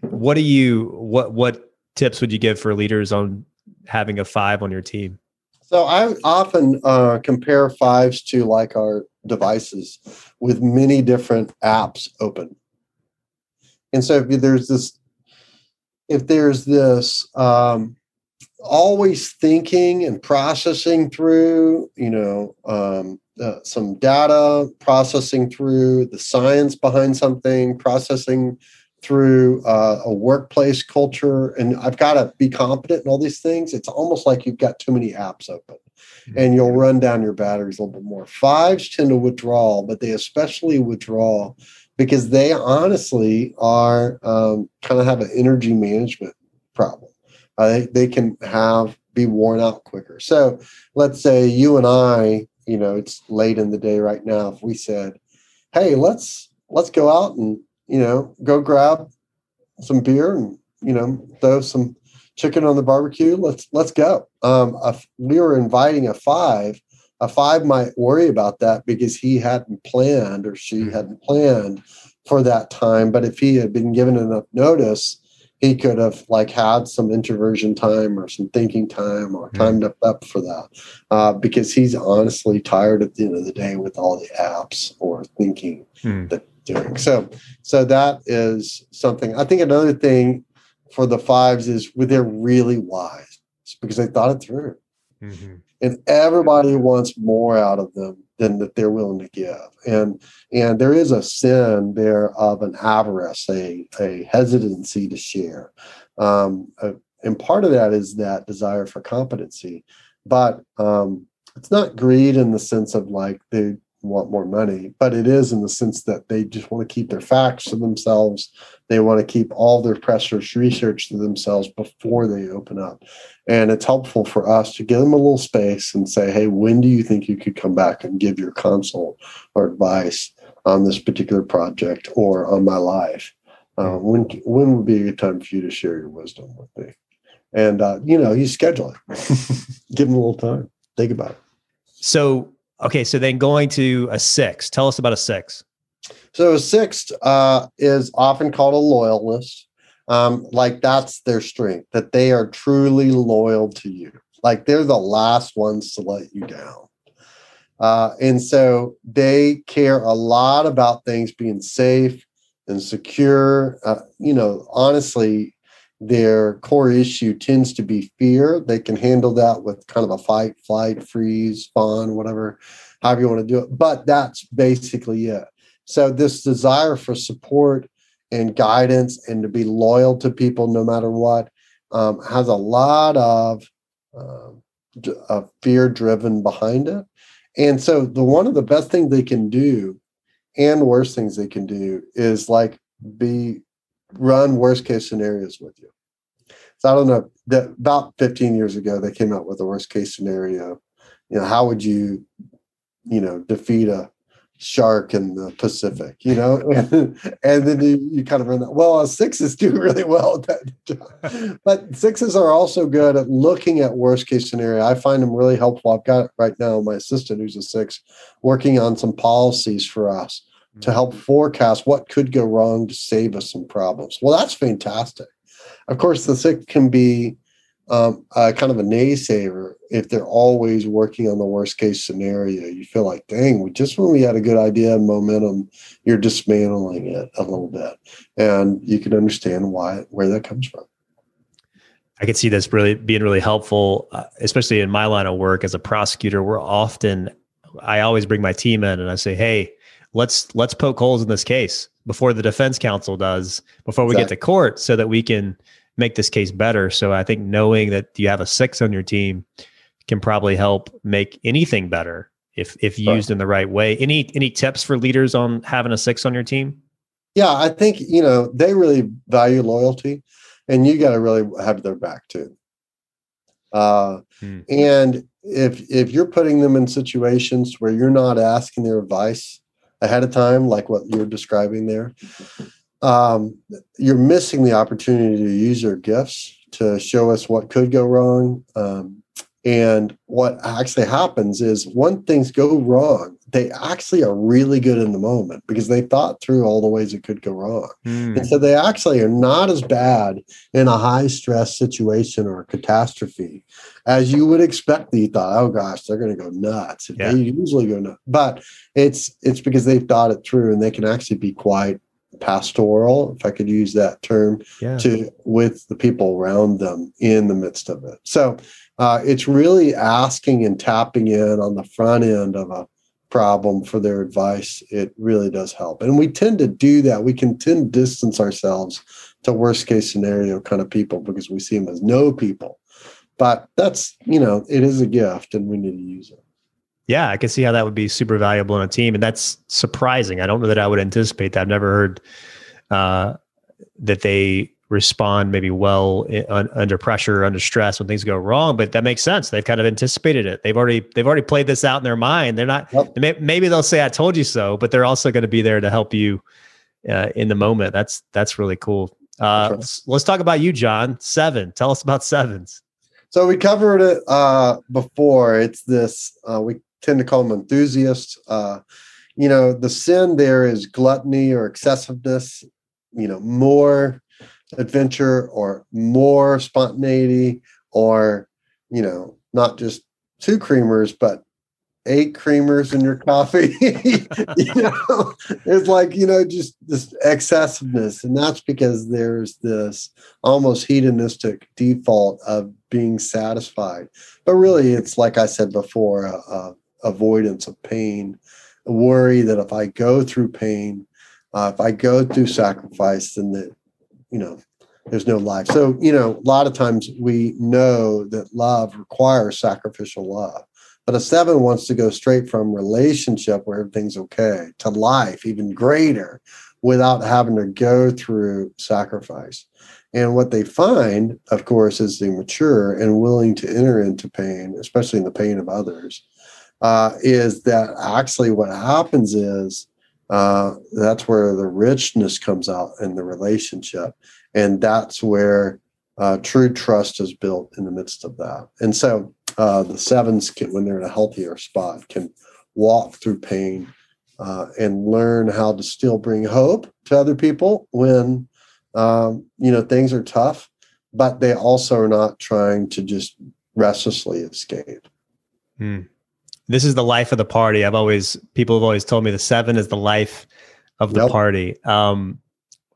Speaker 2: what do you what what tips would you give for leaders on having a five on your team?
Speaker 1: So I often uh, compare fives to like our devices with many different apps open. And so if there's this if there's this um, always thinking and processing through, you know, um, uh, some data, processing through the science behind something, processing through uh, a workplace culture, and I've got to be competent in all these things. It's almost like you've got too many apps open. Mm-hmm. And you'll run down your batteries a little bit more. Fives tend to withdraw, but they especially withdraw because they honestly are um, kind of have an energy management problem. Uh, they, they can have be worn out quicker. So let's say you and I, you know, it's late in the day right now. If we said, "Hey, let's let's go out and you know go grab some beer and you know throw some chicken on the barbecue. Let's let's go." Um, a, we were inviting a five, a five might worry about that because he hadn't planned or she
Speaker 2: Mhm.
Speaker 1: hadn't planned for that time. But if he had been given enough notice, he could have like had some introversion time or some thinking time or
Speaker 2: Mhm.
Speaker 1: timed up, up for that uh, because he's honestly tired at the end of the day with all the apps or thinking
Speaker 2: Hmm.
Speaker 1: that doing so so that is something i think another thing for the fives is they're really wise because they thought it through.
Speaker 2: Mhm.
Speaker 1: and everybody wants more out of them than that they're willing to give. And and there is a sin there of an avarice a a hesitancy to share. Um uh, and part of that is that desire for competency. But um it's not greed in the sense of like they want more money but it is in the sense that they just want to keep their facts to themselves they want to keep all their precious research to themselves before they open up and it's helpful for us to give them a little space and say, hey, when do you think you could come back and give your consult or advice on this particular project or on my life? Uh, when when would be a good time for you to share your wisdom with me? And uh, you know, you schedule it. give them a little time. Think about it.
Speaker 2: So, okay, so then going to a six. Tell us about a six.
Speaker 1: So a sixth uh, is often called a loyalist. Um, like that's their strength, that they are truly loyal to you. Like they're the last ones to let you down. Uh, and so they care a lot about things being safe and secure. Uh, you know, honestly, their core issue tends to be fear. They can handle that with kind of a fight, flight, freeze, fawn, whatever, however you want to do it. But that's basically it. So this desire for support and guidance and to be loyal to people no matter what um, has a lot of uh, uh, fear driven behind it. And so the one of the best things they can do and worst things they can do is like be run worst case scenarios with you. So I don't know that about 15 years ago they came out with a worst case scenario. You know, how would you, you know, defeat a shark in the Pacific, you know, and, and then you, you kind of run that. Well, sixes do really well. But sixes are also good at looking at worst case scenario. I find them really helpful. I've got right now my assistant who's a six working on some policies for us to help forecast what could go wrong to save us some problems. Well, that's fantastic. Of course, the six can be um, uh, kind of a naysayer if they're always working on the worst case scenario. You feel like, dang, we just when we had a good idea and momentum, you're dismantling it a little bit, and you can understand why where that comes from.
Speaker 2: I can see this really being really helpful, uh, especially in my line of work as a prosecutor. We're often, I always bring my team in and I say, "Hey, let's let's poke holes in this case before the defense counsel does, before we
Speaker 1: Exactly.
Speaker 2: get to court, so that we can make this case better." So I think knowing that you have a six on your team can probably help make anything better if if
Speaker 1: Right.
Speaker 2: used in the right way. Any any tips for leaders on having a six on your team?
Speaker 1: Yeah, I think you know they really value loyalty, and you got to really have their back too. Uh,
Speaker 2: Hmm.
Speaker 1: And if if you're putting them in situations where you're not asking their advice ahead of time, like what you're describing there, um, you're missing the opportunity to use their gifts to show us what could go wrong. Um, and what actually happens is when things go wrong, they actually are really good in the moment because they thought through all the ways it could go wrong.
Speaker 2: Hmm.
Speaker 1: And so they actually are not as bad in a high stress situation or a catastrophe as you would expect. That you thought, oh gosh, they're going to go nuts.
Speaker 2: Yeah.
Speaker 1: They usually go nuts, but it's it's because they've thought it through and they can actually be quite pastoral, if I could use that term,
Speaker 2: Yeah.
Speaker 1: to with the people around them in the midst of it. So uh, it's really asking and tapping in on the front end of a problem for their advice. It really does help, and we tend to do that. We can tend to distance ourselves to worst case scenario kind of people because we see them as no people. But that's you know it is a gift, and we need to use it.
Speaker 2: Yeah, I can see how that would be super valuable in a team, and that's surprising. I don't know that I would anticipate that. I've never heard uh, that they respond maybe well i- un, under pressure, under stress when things go wrong. But that makes sense. They've kind of anticipated it. They've already they've already played this out in their mind. They're not.
Speaker 1: Yep.
Speaker 2: may- Maybe they'll say, "I told you so," but they're also going to be there to help you uh, in the moment. That's that's really cool. Uh,
Speaker 1: right.
Speaker 2: let's, let's talk about you, John. Seven. Tell us about sevens.
Speaker 1: So we covered it uh, before. It's this, uh, we tend to call them enthusiasts. Uh, you know, the sin there is gluttony or excessiveness, you know, more adventure or more spontaneity or, you know, not just two creamers, but eight creamers in your coffee. you know, it's like, you know, just this excessiveness. And that's because there's this almost hedonistic default of being satisfied. But really, it's like I said before, a, a avoidance of pain, a worry that if I go through pain, uh, if I go through sacrifice, then that, you know, there's no life. So, you know, a lot of times we know that love requires sacrificial love. But a seven wants to go straight from relationship where everything's okay to life, even greater, without having to go through sacrifice. And what they find, of course, is they mature and willing to enter into pain, especially in the pain of others, uh, is that actually what happens is uh, that's where the richness comes out in the relationship. And that's where uh, true trust is built in the midst of that. And so uh, the sevens can, when they're in a healthier spot, can walk through pain uh, and learn how to still bring hope to other people when um, you know things are tough, but they also are not trying to just restlessly escape.
Speaker 2: Hmm. This is the life of the party. I've always people have always told me the seven is the life of the yep. party. Um,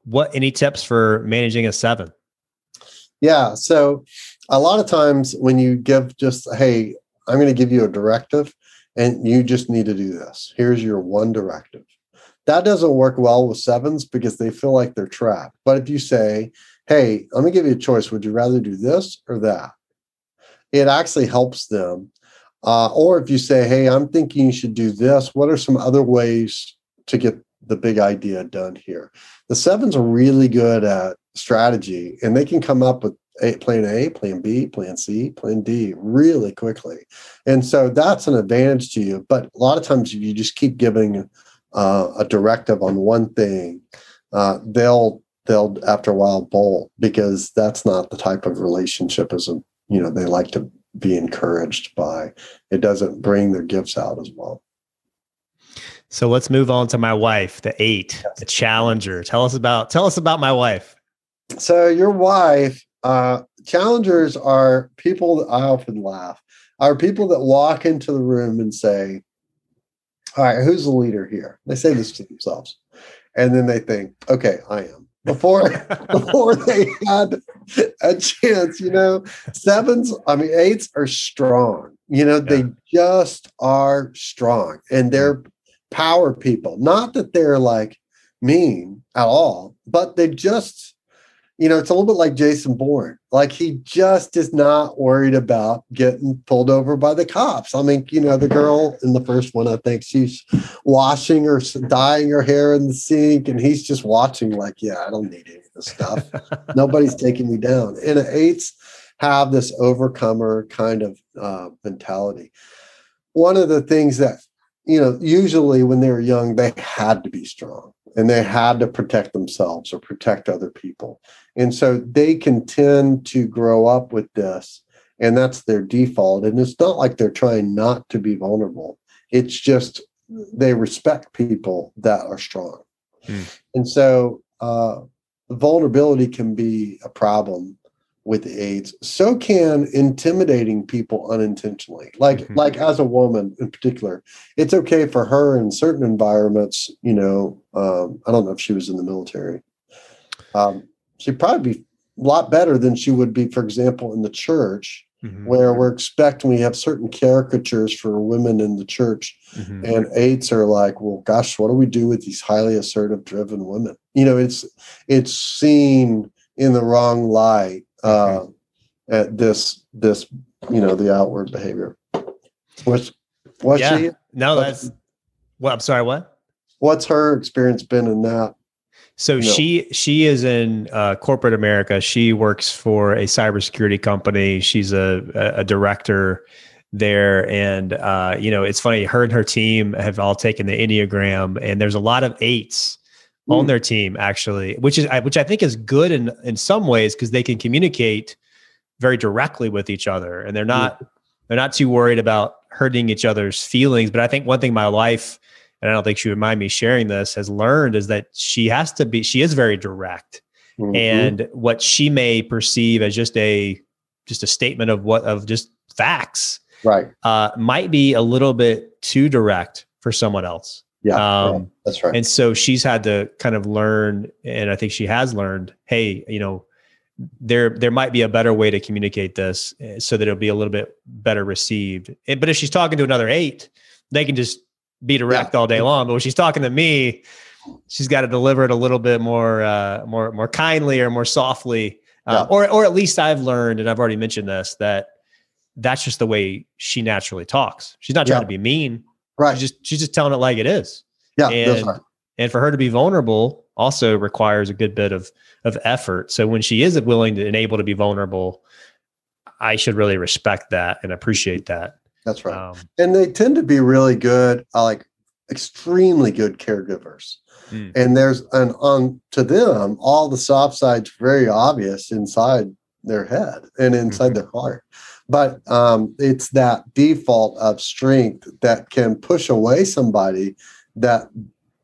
Speaker 2: what any tips for managing a seven?
Speaker 1: Yeah, so a lot of times when you give just, hey, I'm going to give you a directive and you just need to do this. Here's your one directive. That doesn't work well with sevens because they feel like they're trapped. But if you say, hey, let me give you a choice, would you rather do this or that? It actually helps them. Uh, or if you say, hey, I'm thinking you should do this, what are some other ways to get the big idea done here? The sevens are really good at strategy and they can come up with a, plan A, plan B, plan C, plan D really quickly. And so that's an advantage to you. But a lot of times, if you just keep giving uh, a directive on one thing, uh, they'll they'll after a while bolt because that's not the type of relationship as a you know they like to be encouraged by. It doesn't bring their gifts out as well.
Speaker 2: So let's move on to my wife, the eight, yes. the challenger. Tell us about tell us about my wife.
Speaker 1: So your wife uh, challengers are people that I often laugh, are people that walk into the room and say, All right, who's the leader here? They say this to themselves. And then they think, okay, I am. Before before they had a chance, you know, sevens, I mean, eights are strong. You know, yeah. they just are strong and they're power people. Not that they're like mean at all, but they just you know, it's a little bit like Jason Bourne. Like he just is not worried about getting pulled over by the cops. I mean, you know, the mm-hmm. girl in the first one, I think she's washing or dyeing her hair in the sink, and he's just watching, like, yeah, I don't need of this stuff. Nobody's taking me down. And eights have this overcomer kind of uh, mentality. One of the things that, you know, usually when they were young, they had to be strong and they had to protect themselves or protect other people. And so they can tend to grow up with this, and that's their default. And it's not like they're trying not to be vulnerable, it's just they respect people that are strong. Hmm. And so uh, vulnerability can be a problem with eights. So can intimidating people unintentionally. Like mm-hmm. like as a woman in particular, it's okay for her in certain environments. You know, um, I don't know if she was in the military. Um, she'd probably be a lot better than she would be, for example, in the church. Mm-hmm. Where we're expecting we have certain caricatures for women in the church, mm-hmm. and eights are like, well, gosh, what do we do with these highly assertive, driven women? You know, it's it's seen in the wrong light uh, at this this you know the outward behavior. What's what's yeah. she?
Speaker 2: No, that's well. I'm sorry. What?
Speaker 1: What's her experience been in that?
Speaker 2: So no. she she is in uh, corporate America. She works for a cybersecurity company. She's a, a director there, and uh, you know it's funny. Her and her team have all taken the enneagram, and there's a lot of eights on their team actually, which is which I think is good in in some ways because they can communicate very directly with each other and they're not they're not too worried about hurting each other's feelings. But I think one thing my wife, and I don't think she would mind me sharing this, has learned is that she has to be, she is very direct. Mm-hmm. And what she may perceive as just a just a statement of what of just facts,
Speaker 1: right,
Speaker 2: uh, might be a little bit too direct for someone else.
Speaker 1: Yeah, um, that's right.
Speaker 2: And so she's had to kind of learn, and I think she has learned. Hey, you know, there there might be a better way to communicate this eh, so that it'll be a little bit better received. But if she's talking to another eight, they can just be direct yeah. all day long. But when she's talking to me, she's got to deliver it a little bit more uh, more more kindly or more softly. Uh, yeah. or or at least I've learned, and I've already mentioned this, that that's just the way she naturally talks. She's not trying yeah. to be mean.
Speaker 1: Right.
Speaker 2: She's just she's just telling it like it is.
Speaker 1: Yeah.
Speaker 2: And, right. and for her to be vulnerable also requires a good bit of of effort. So when she is willing to, and able to be vulnerable, I should really respect that and appreciate that.
Speaker 1: That's right. Um, and they tend to be really good, uh, like extremely good caregivers. Mm. And there's an on to them, all the soft sides very obvious inside their head and inside mm-hmm. their heart. But um, it's that default of strength that can push away somebody that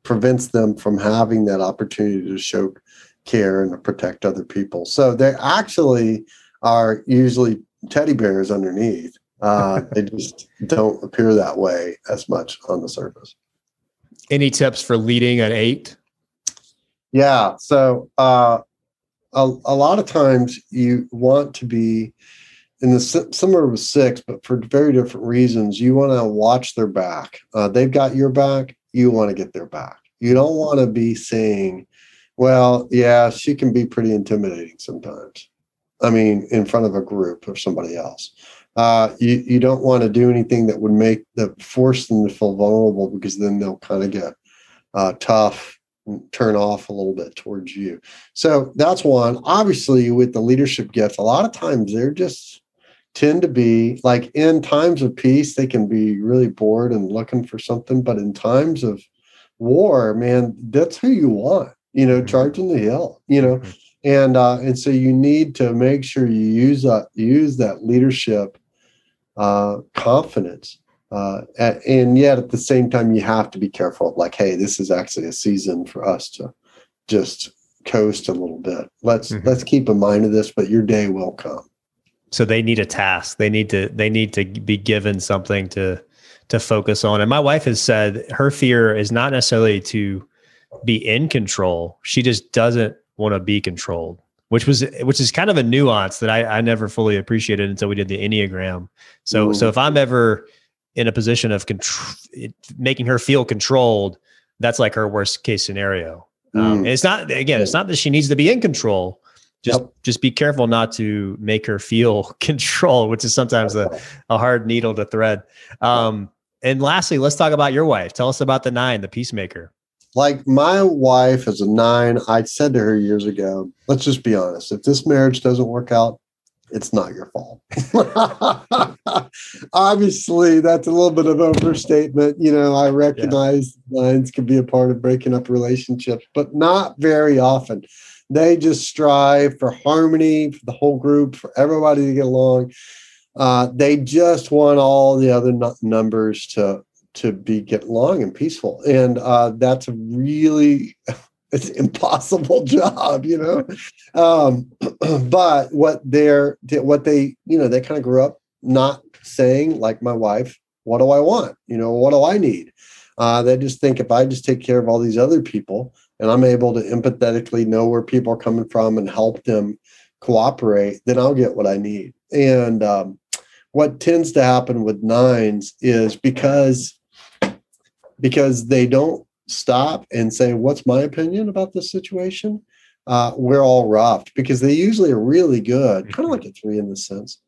Speaker 1: prevents them from having that opportunity to show care and to protect other people. So they actually are usually teddy bears underneath. Uh, they just don't appear that way as much on the surface.
Speaker 2: Any tips for leading an eight?
Speaker 1: Yeah. So uh, a, a lot of times you want to be in the similar with six, but for very different reasons. You want to watch their back. Uh, they've got your back you want to get their back. You don't want to be saying, well, yeah, she can be pretty intimidating sometimes. I mean, in front of a group or somebody else. Uh, you, you don't want to do anything that would make the force them to feel vulnerable because then they'll kind of get uh, tough and turn off a little bit towards you. So that's one. Obviously, with the leadership gift, a lot of times they're just tend to be like in times of peace, they can be really bored and looking for something. But in times of war, man, that's who you want, you know, mm-hmm. charging the hill, you know. Mm-hmm. And uh, and so you need to make sure you use that use that leadership uh, confidence. Uh, and yet at the same time, you have to be careful like, hey, this is actually a season for us to just coast a little bit. Let's mm-hmm. let's keep in mind of this, but your day will come
Speaker 2: so they need a task. They need to they need to be given something to to focus on. And my wife has said her fear is not necessarily to be in control. She just doesn't want to be controlled which was which is kind of a nuance that I, I never fully appreciated until we did the enneagram. So Ooh. so if i'm ever in a position of control making her feel controlled that's like her worst case scenario. Um, mm. it's not again it's not that she needs to be in control just yep. just be careful not to make her feel control, which is sometimes a, a hard needle to thread. Um, and lastly, let's talk about your wife. Tell us about the nine, the peacemaker.
Speaker 1: Like my wife is a nine. I said to her years ago, let's just be honest. If this marriage doesn't work out, it's not your fault. Obviously, that's a little bit of overstatement. You know, I recognize yeah. nines can be a part of breaking up relationships, but not very often. They just strive for harmony for the whole group, for everybody to get along. Uh, they just want all the other n- numbers to to be get along and peaceful, and uh, that's a really it's impossible job, you know. Um, but what they're what they you know they kind of grew up not saying like my wife, what do I want? You know, what do I need? Uh, they just think if I just take care of all these other people, and I'm able to empathetically know where people are coming from and help them cooperate, then I'll get what I need. And um, what tends to happen with nines is because because they don't stop and say, "What's my opinion about this situation?" Uh, we're all roughed because they usually are really good, kind of like a three in the sense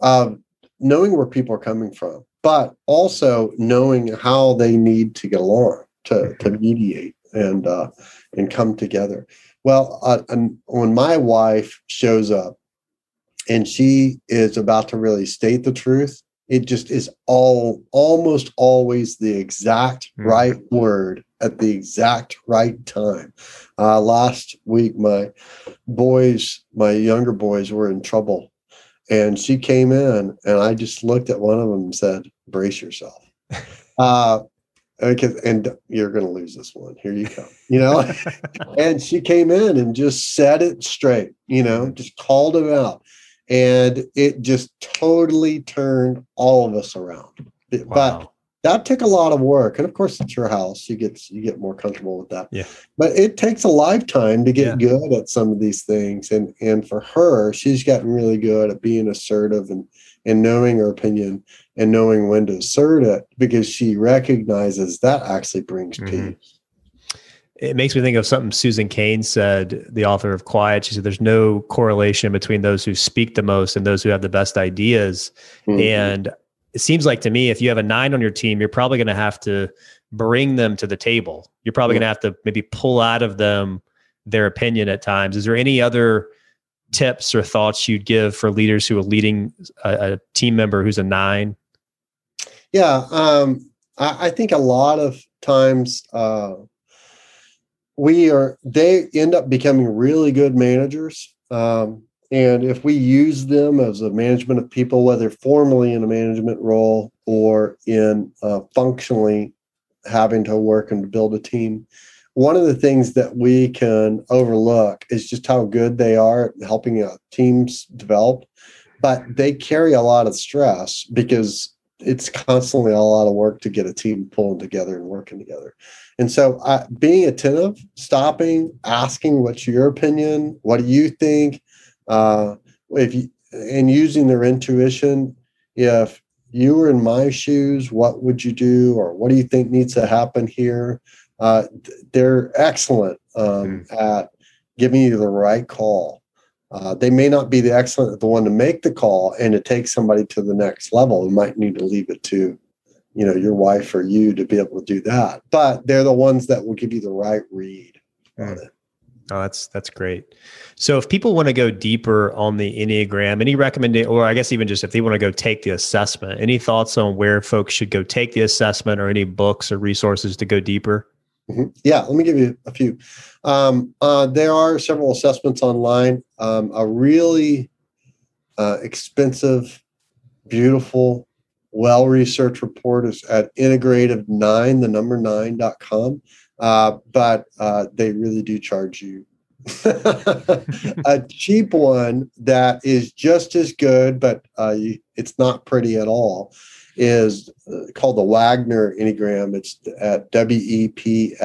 Speaker 1: of knowing where people are coming from, but also knowing how they need to get along to, to mediate and uh, and come together. Well, uh, when my wife shows up and she is about to really state the truth, it just is all almost always the exact mm-hmm. right word at the exact right time. Uh, last week, my boys, my younger boys, were in trouble and she came in, and I just looked at one of them and said, "Brace yourself." Uh, because and you're going to lose this one. Here you come. You know, and she came in and just said it straight. You know, mm-hmm. just called him out, and it just totally turned all of us around. Wow. But that took a lot of work and of course it's your house you get you get more comfortable with that
Speaker 2: yeah
Speaker 1: but it takes a lifetime to get yeah. good at some of these things and and for her she's gotten really good at being assertive and and knowing her opinion and knowing when to assert it because she recognizes that actually brings mm-hmm. peace
Speaker 2: it makes me think of something Susan Cain said, the author of Quiet. She said, There's no correlation between those who speak the most and those who have the best ideas. Mm-hmm. And it seems like to me, if you have a nine on your team, you're probably going to have to bring them to the table. You're probably going to have to maybe pull out of them their opinion at times. Is there any other tips or thoughts you'd give for leaders who are leading a, a team member who's a nine?
Speaker 1: Yeah, um, I, I, think a lot of times uh, we are they end up becoming really good managers. Um, and if we use them as a management of people, whether formally in a management role or in uh, functionally having to work and build a team, one of the things that we can overlook is just how good they are at helping uh, teams develop. But they carry a lot of stress because it's constantly a lot of work to get a team pulling together and working together. And so, uh, being attentive, stopping, asking, "What's your opinion? What do you think?" uh, if you and using their intuition if you were in my shoes what would you do or what do you think needs to happen here uh, they're excellent um, mm. at giving you the right call uh, they may not be the excellent the one to make the call and to take somebody to the next level you might need to leave it to you know your wife or you to be able to do that but they're the ones that will give you the right read mm. on it
Speaker 2: Oh, that's that's great. So, if people want to go deeper on the Enneagram, any recommendation, or I guess even just if they want to go take the assessment, any thoughts on where folks should go take the assessment, or any books or resources to go deeper?
Speaker 1: Mm-hmm. Yeah, let me give you a few. Um, uh, there are several assessments online. Um, a really uh, expensive, beautiful, well researched report is at integrative9, the number 9.com. Uh, but uh, they really do charge you a cheap one that is just as good, but uh, it's not pretty at all, is uh, called the Wagner Enneagram. It's at wepss.com.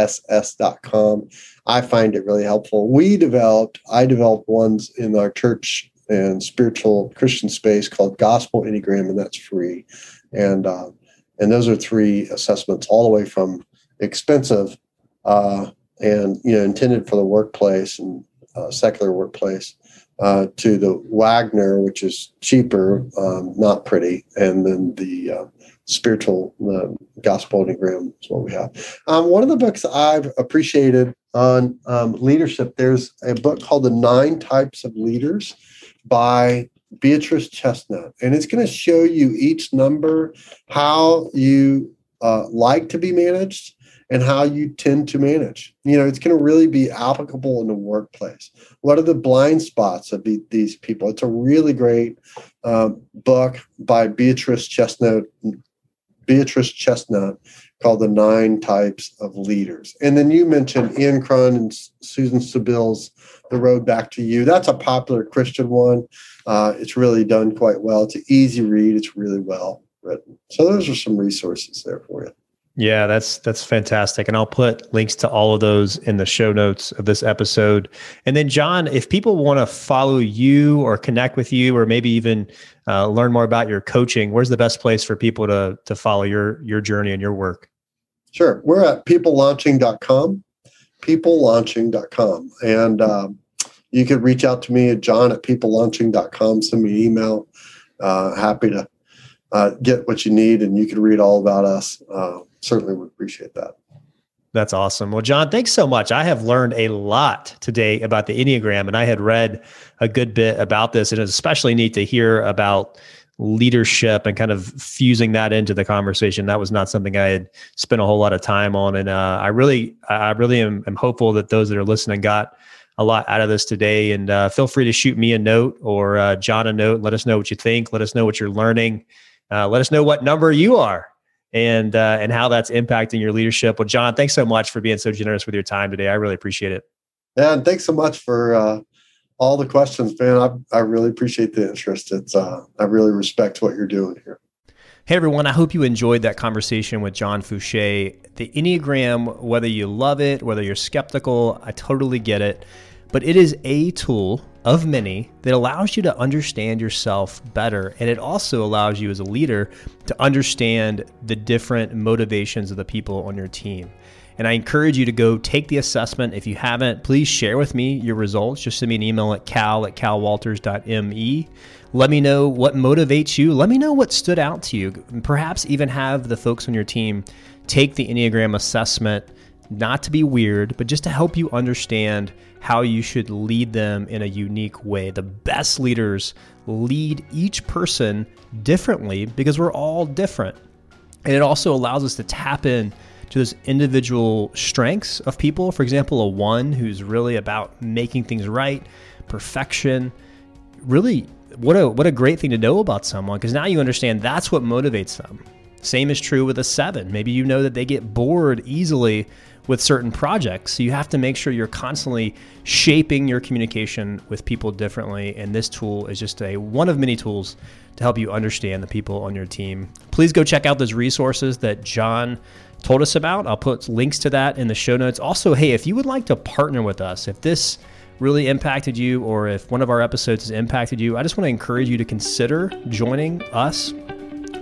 Speaker 1: I find it really helpful. We developed, I developed ones in our church and spiritual Christian space called Gospel Enneagram, and that's free. And uh, and those are three assessments, all the way from expensive uh, and you know intended for the workplace and uh, secular workplace uh, to the Wagner, which is cheaper, um, not pretty, and then the uh, spiritual the gospel enneagram is what we have. Um, one of the books I've appreciated on um, leadership, there's a book called The Nine Types of Leaders by Beatrice Chestnut, and it's going to show you each number how you uh, like to be managed and how you tend to manage. You know, it's going to really be applicable in the workplace. What are the blind spots of these people? It's a really great um, book by Beatrice Chestnut, Beatrice Chestnut, called "The Nine Types of Leaders." And then you mentioned Ian Cron and Susan Stabile's "The Road Back to You." That's a popular Christian one. Uh, it's really done quite well. It's an easy read. It's really well written. So those are some resources there for you.
Speaker 2: Yeah, that's that's fantastic. And I'll put links to all of those in the show notes of this episode. And then John, if people want to follow you or connect with you or maybe even uh, learn more about your coaching, where's the best place for people to to follow your your journey and your work?
Speaker 1: Sure. We're at peoplelaunching.com, peoplelaunching.com. And um, you could reach out to me at john at peoplelaunching.com, send me an email. Uh, happy to uh, get what you need and you can read all about us. Certainly would appreciate that.
Speaker 2: That's awesome. Well, John, thanks so much. I have learned a lot today about the Enneagram, and I had read a good bit about this. And it's especially neat to hear about leadership and kind of fusing that into the conversation. That was not something I had spent a whole lot of time on. And uh, I really, I really am, am hopeful that those that are listening got a lot out of this today. And uh, feel free to shoot me a note or uh, John a note. Let us know what you think. Let us know what you're learning. Uh, let us know what number you are and uh, and how that's impacting your leadership. Well, John, thanks so much for being so generous with your time today. I really appreciate it.
Speaker 1: Yeah, and thanks so much for uh, all the questions, man. I, I really appreciate the interest. It's uh, I really respect what you're doing here.
Speaker 2: Hey everyone, I hope you enjoyed that conversation with John Fooshee. The Enneagram, whether you love it, whether you're skeptical, I totally get it. But it is a tool of many that allows you to understand yourself better. And it also allows you as a leader to understand the different motivations of the people on your team. And I encourage you to go take the assessment. If you haven't, please share with me your results. Just send me an email at cal at calwalters.me. Let me know what motivates you. Let me know what stood out to you. Perhaps even have the folks on your team take the Enneagram assessment, not to be weird, but just to help you understand how you should lead them in a unique way. The best leaders lead each person differently because we're all different. And it also allows us to tap in to those individual strengths of people. For example, a one who's really about making things right, perfection, really what a what a great thing to know about someone because now you understand that's what motivates them. Same is true with a seven. Maybe you know that they get bored easily with certain projects. So you have to make sure you're constantly shaping your communication with people differently. And this tool is just a one of many tools to help you understand the people on your team. Please go check out those resources that John told us about. I'll put links to that in the show notes. Also, hey, if you would like to partner with us, if this really impacted you or if one of our episodes has impacted you, I just want to encourage you to consider joining us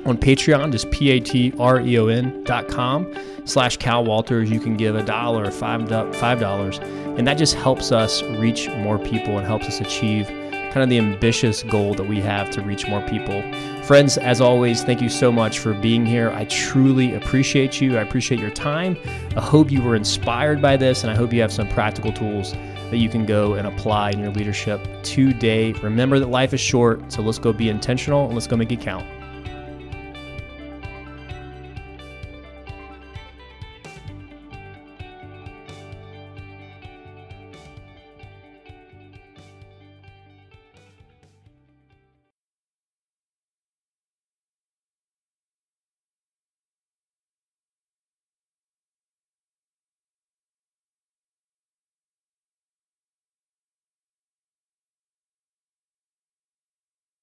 Speaker 2: on Patreon, just P-A-T-R-E-O-N dot com slash Cal Walters. You can give a dollar or five dollars, and that just helps us reach more people and helps us achieve kind of the ambitious goal that we have to reach more people. Friends, as always, thank you so much for being here. I truly appreciate you. I appreciate your time. I hope you were inspired by this, and I hope you have some practical tools that you can go and apply in your leadership today. Remember that life is short, so let's go be intentional and let's go make it count.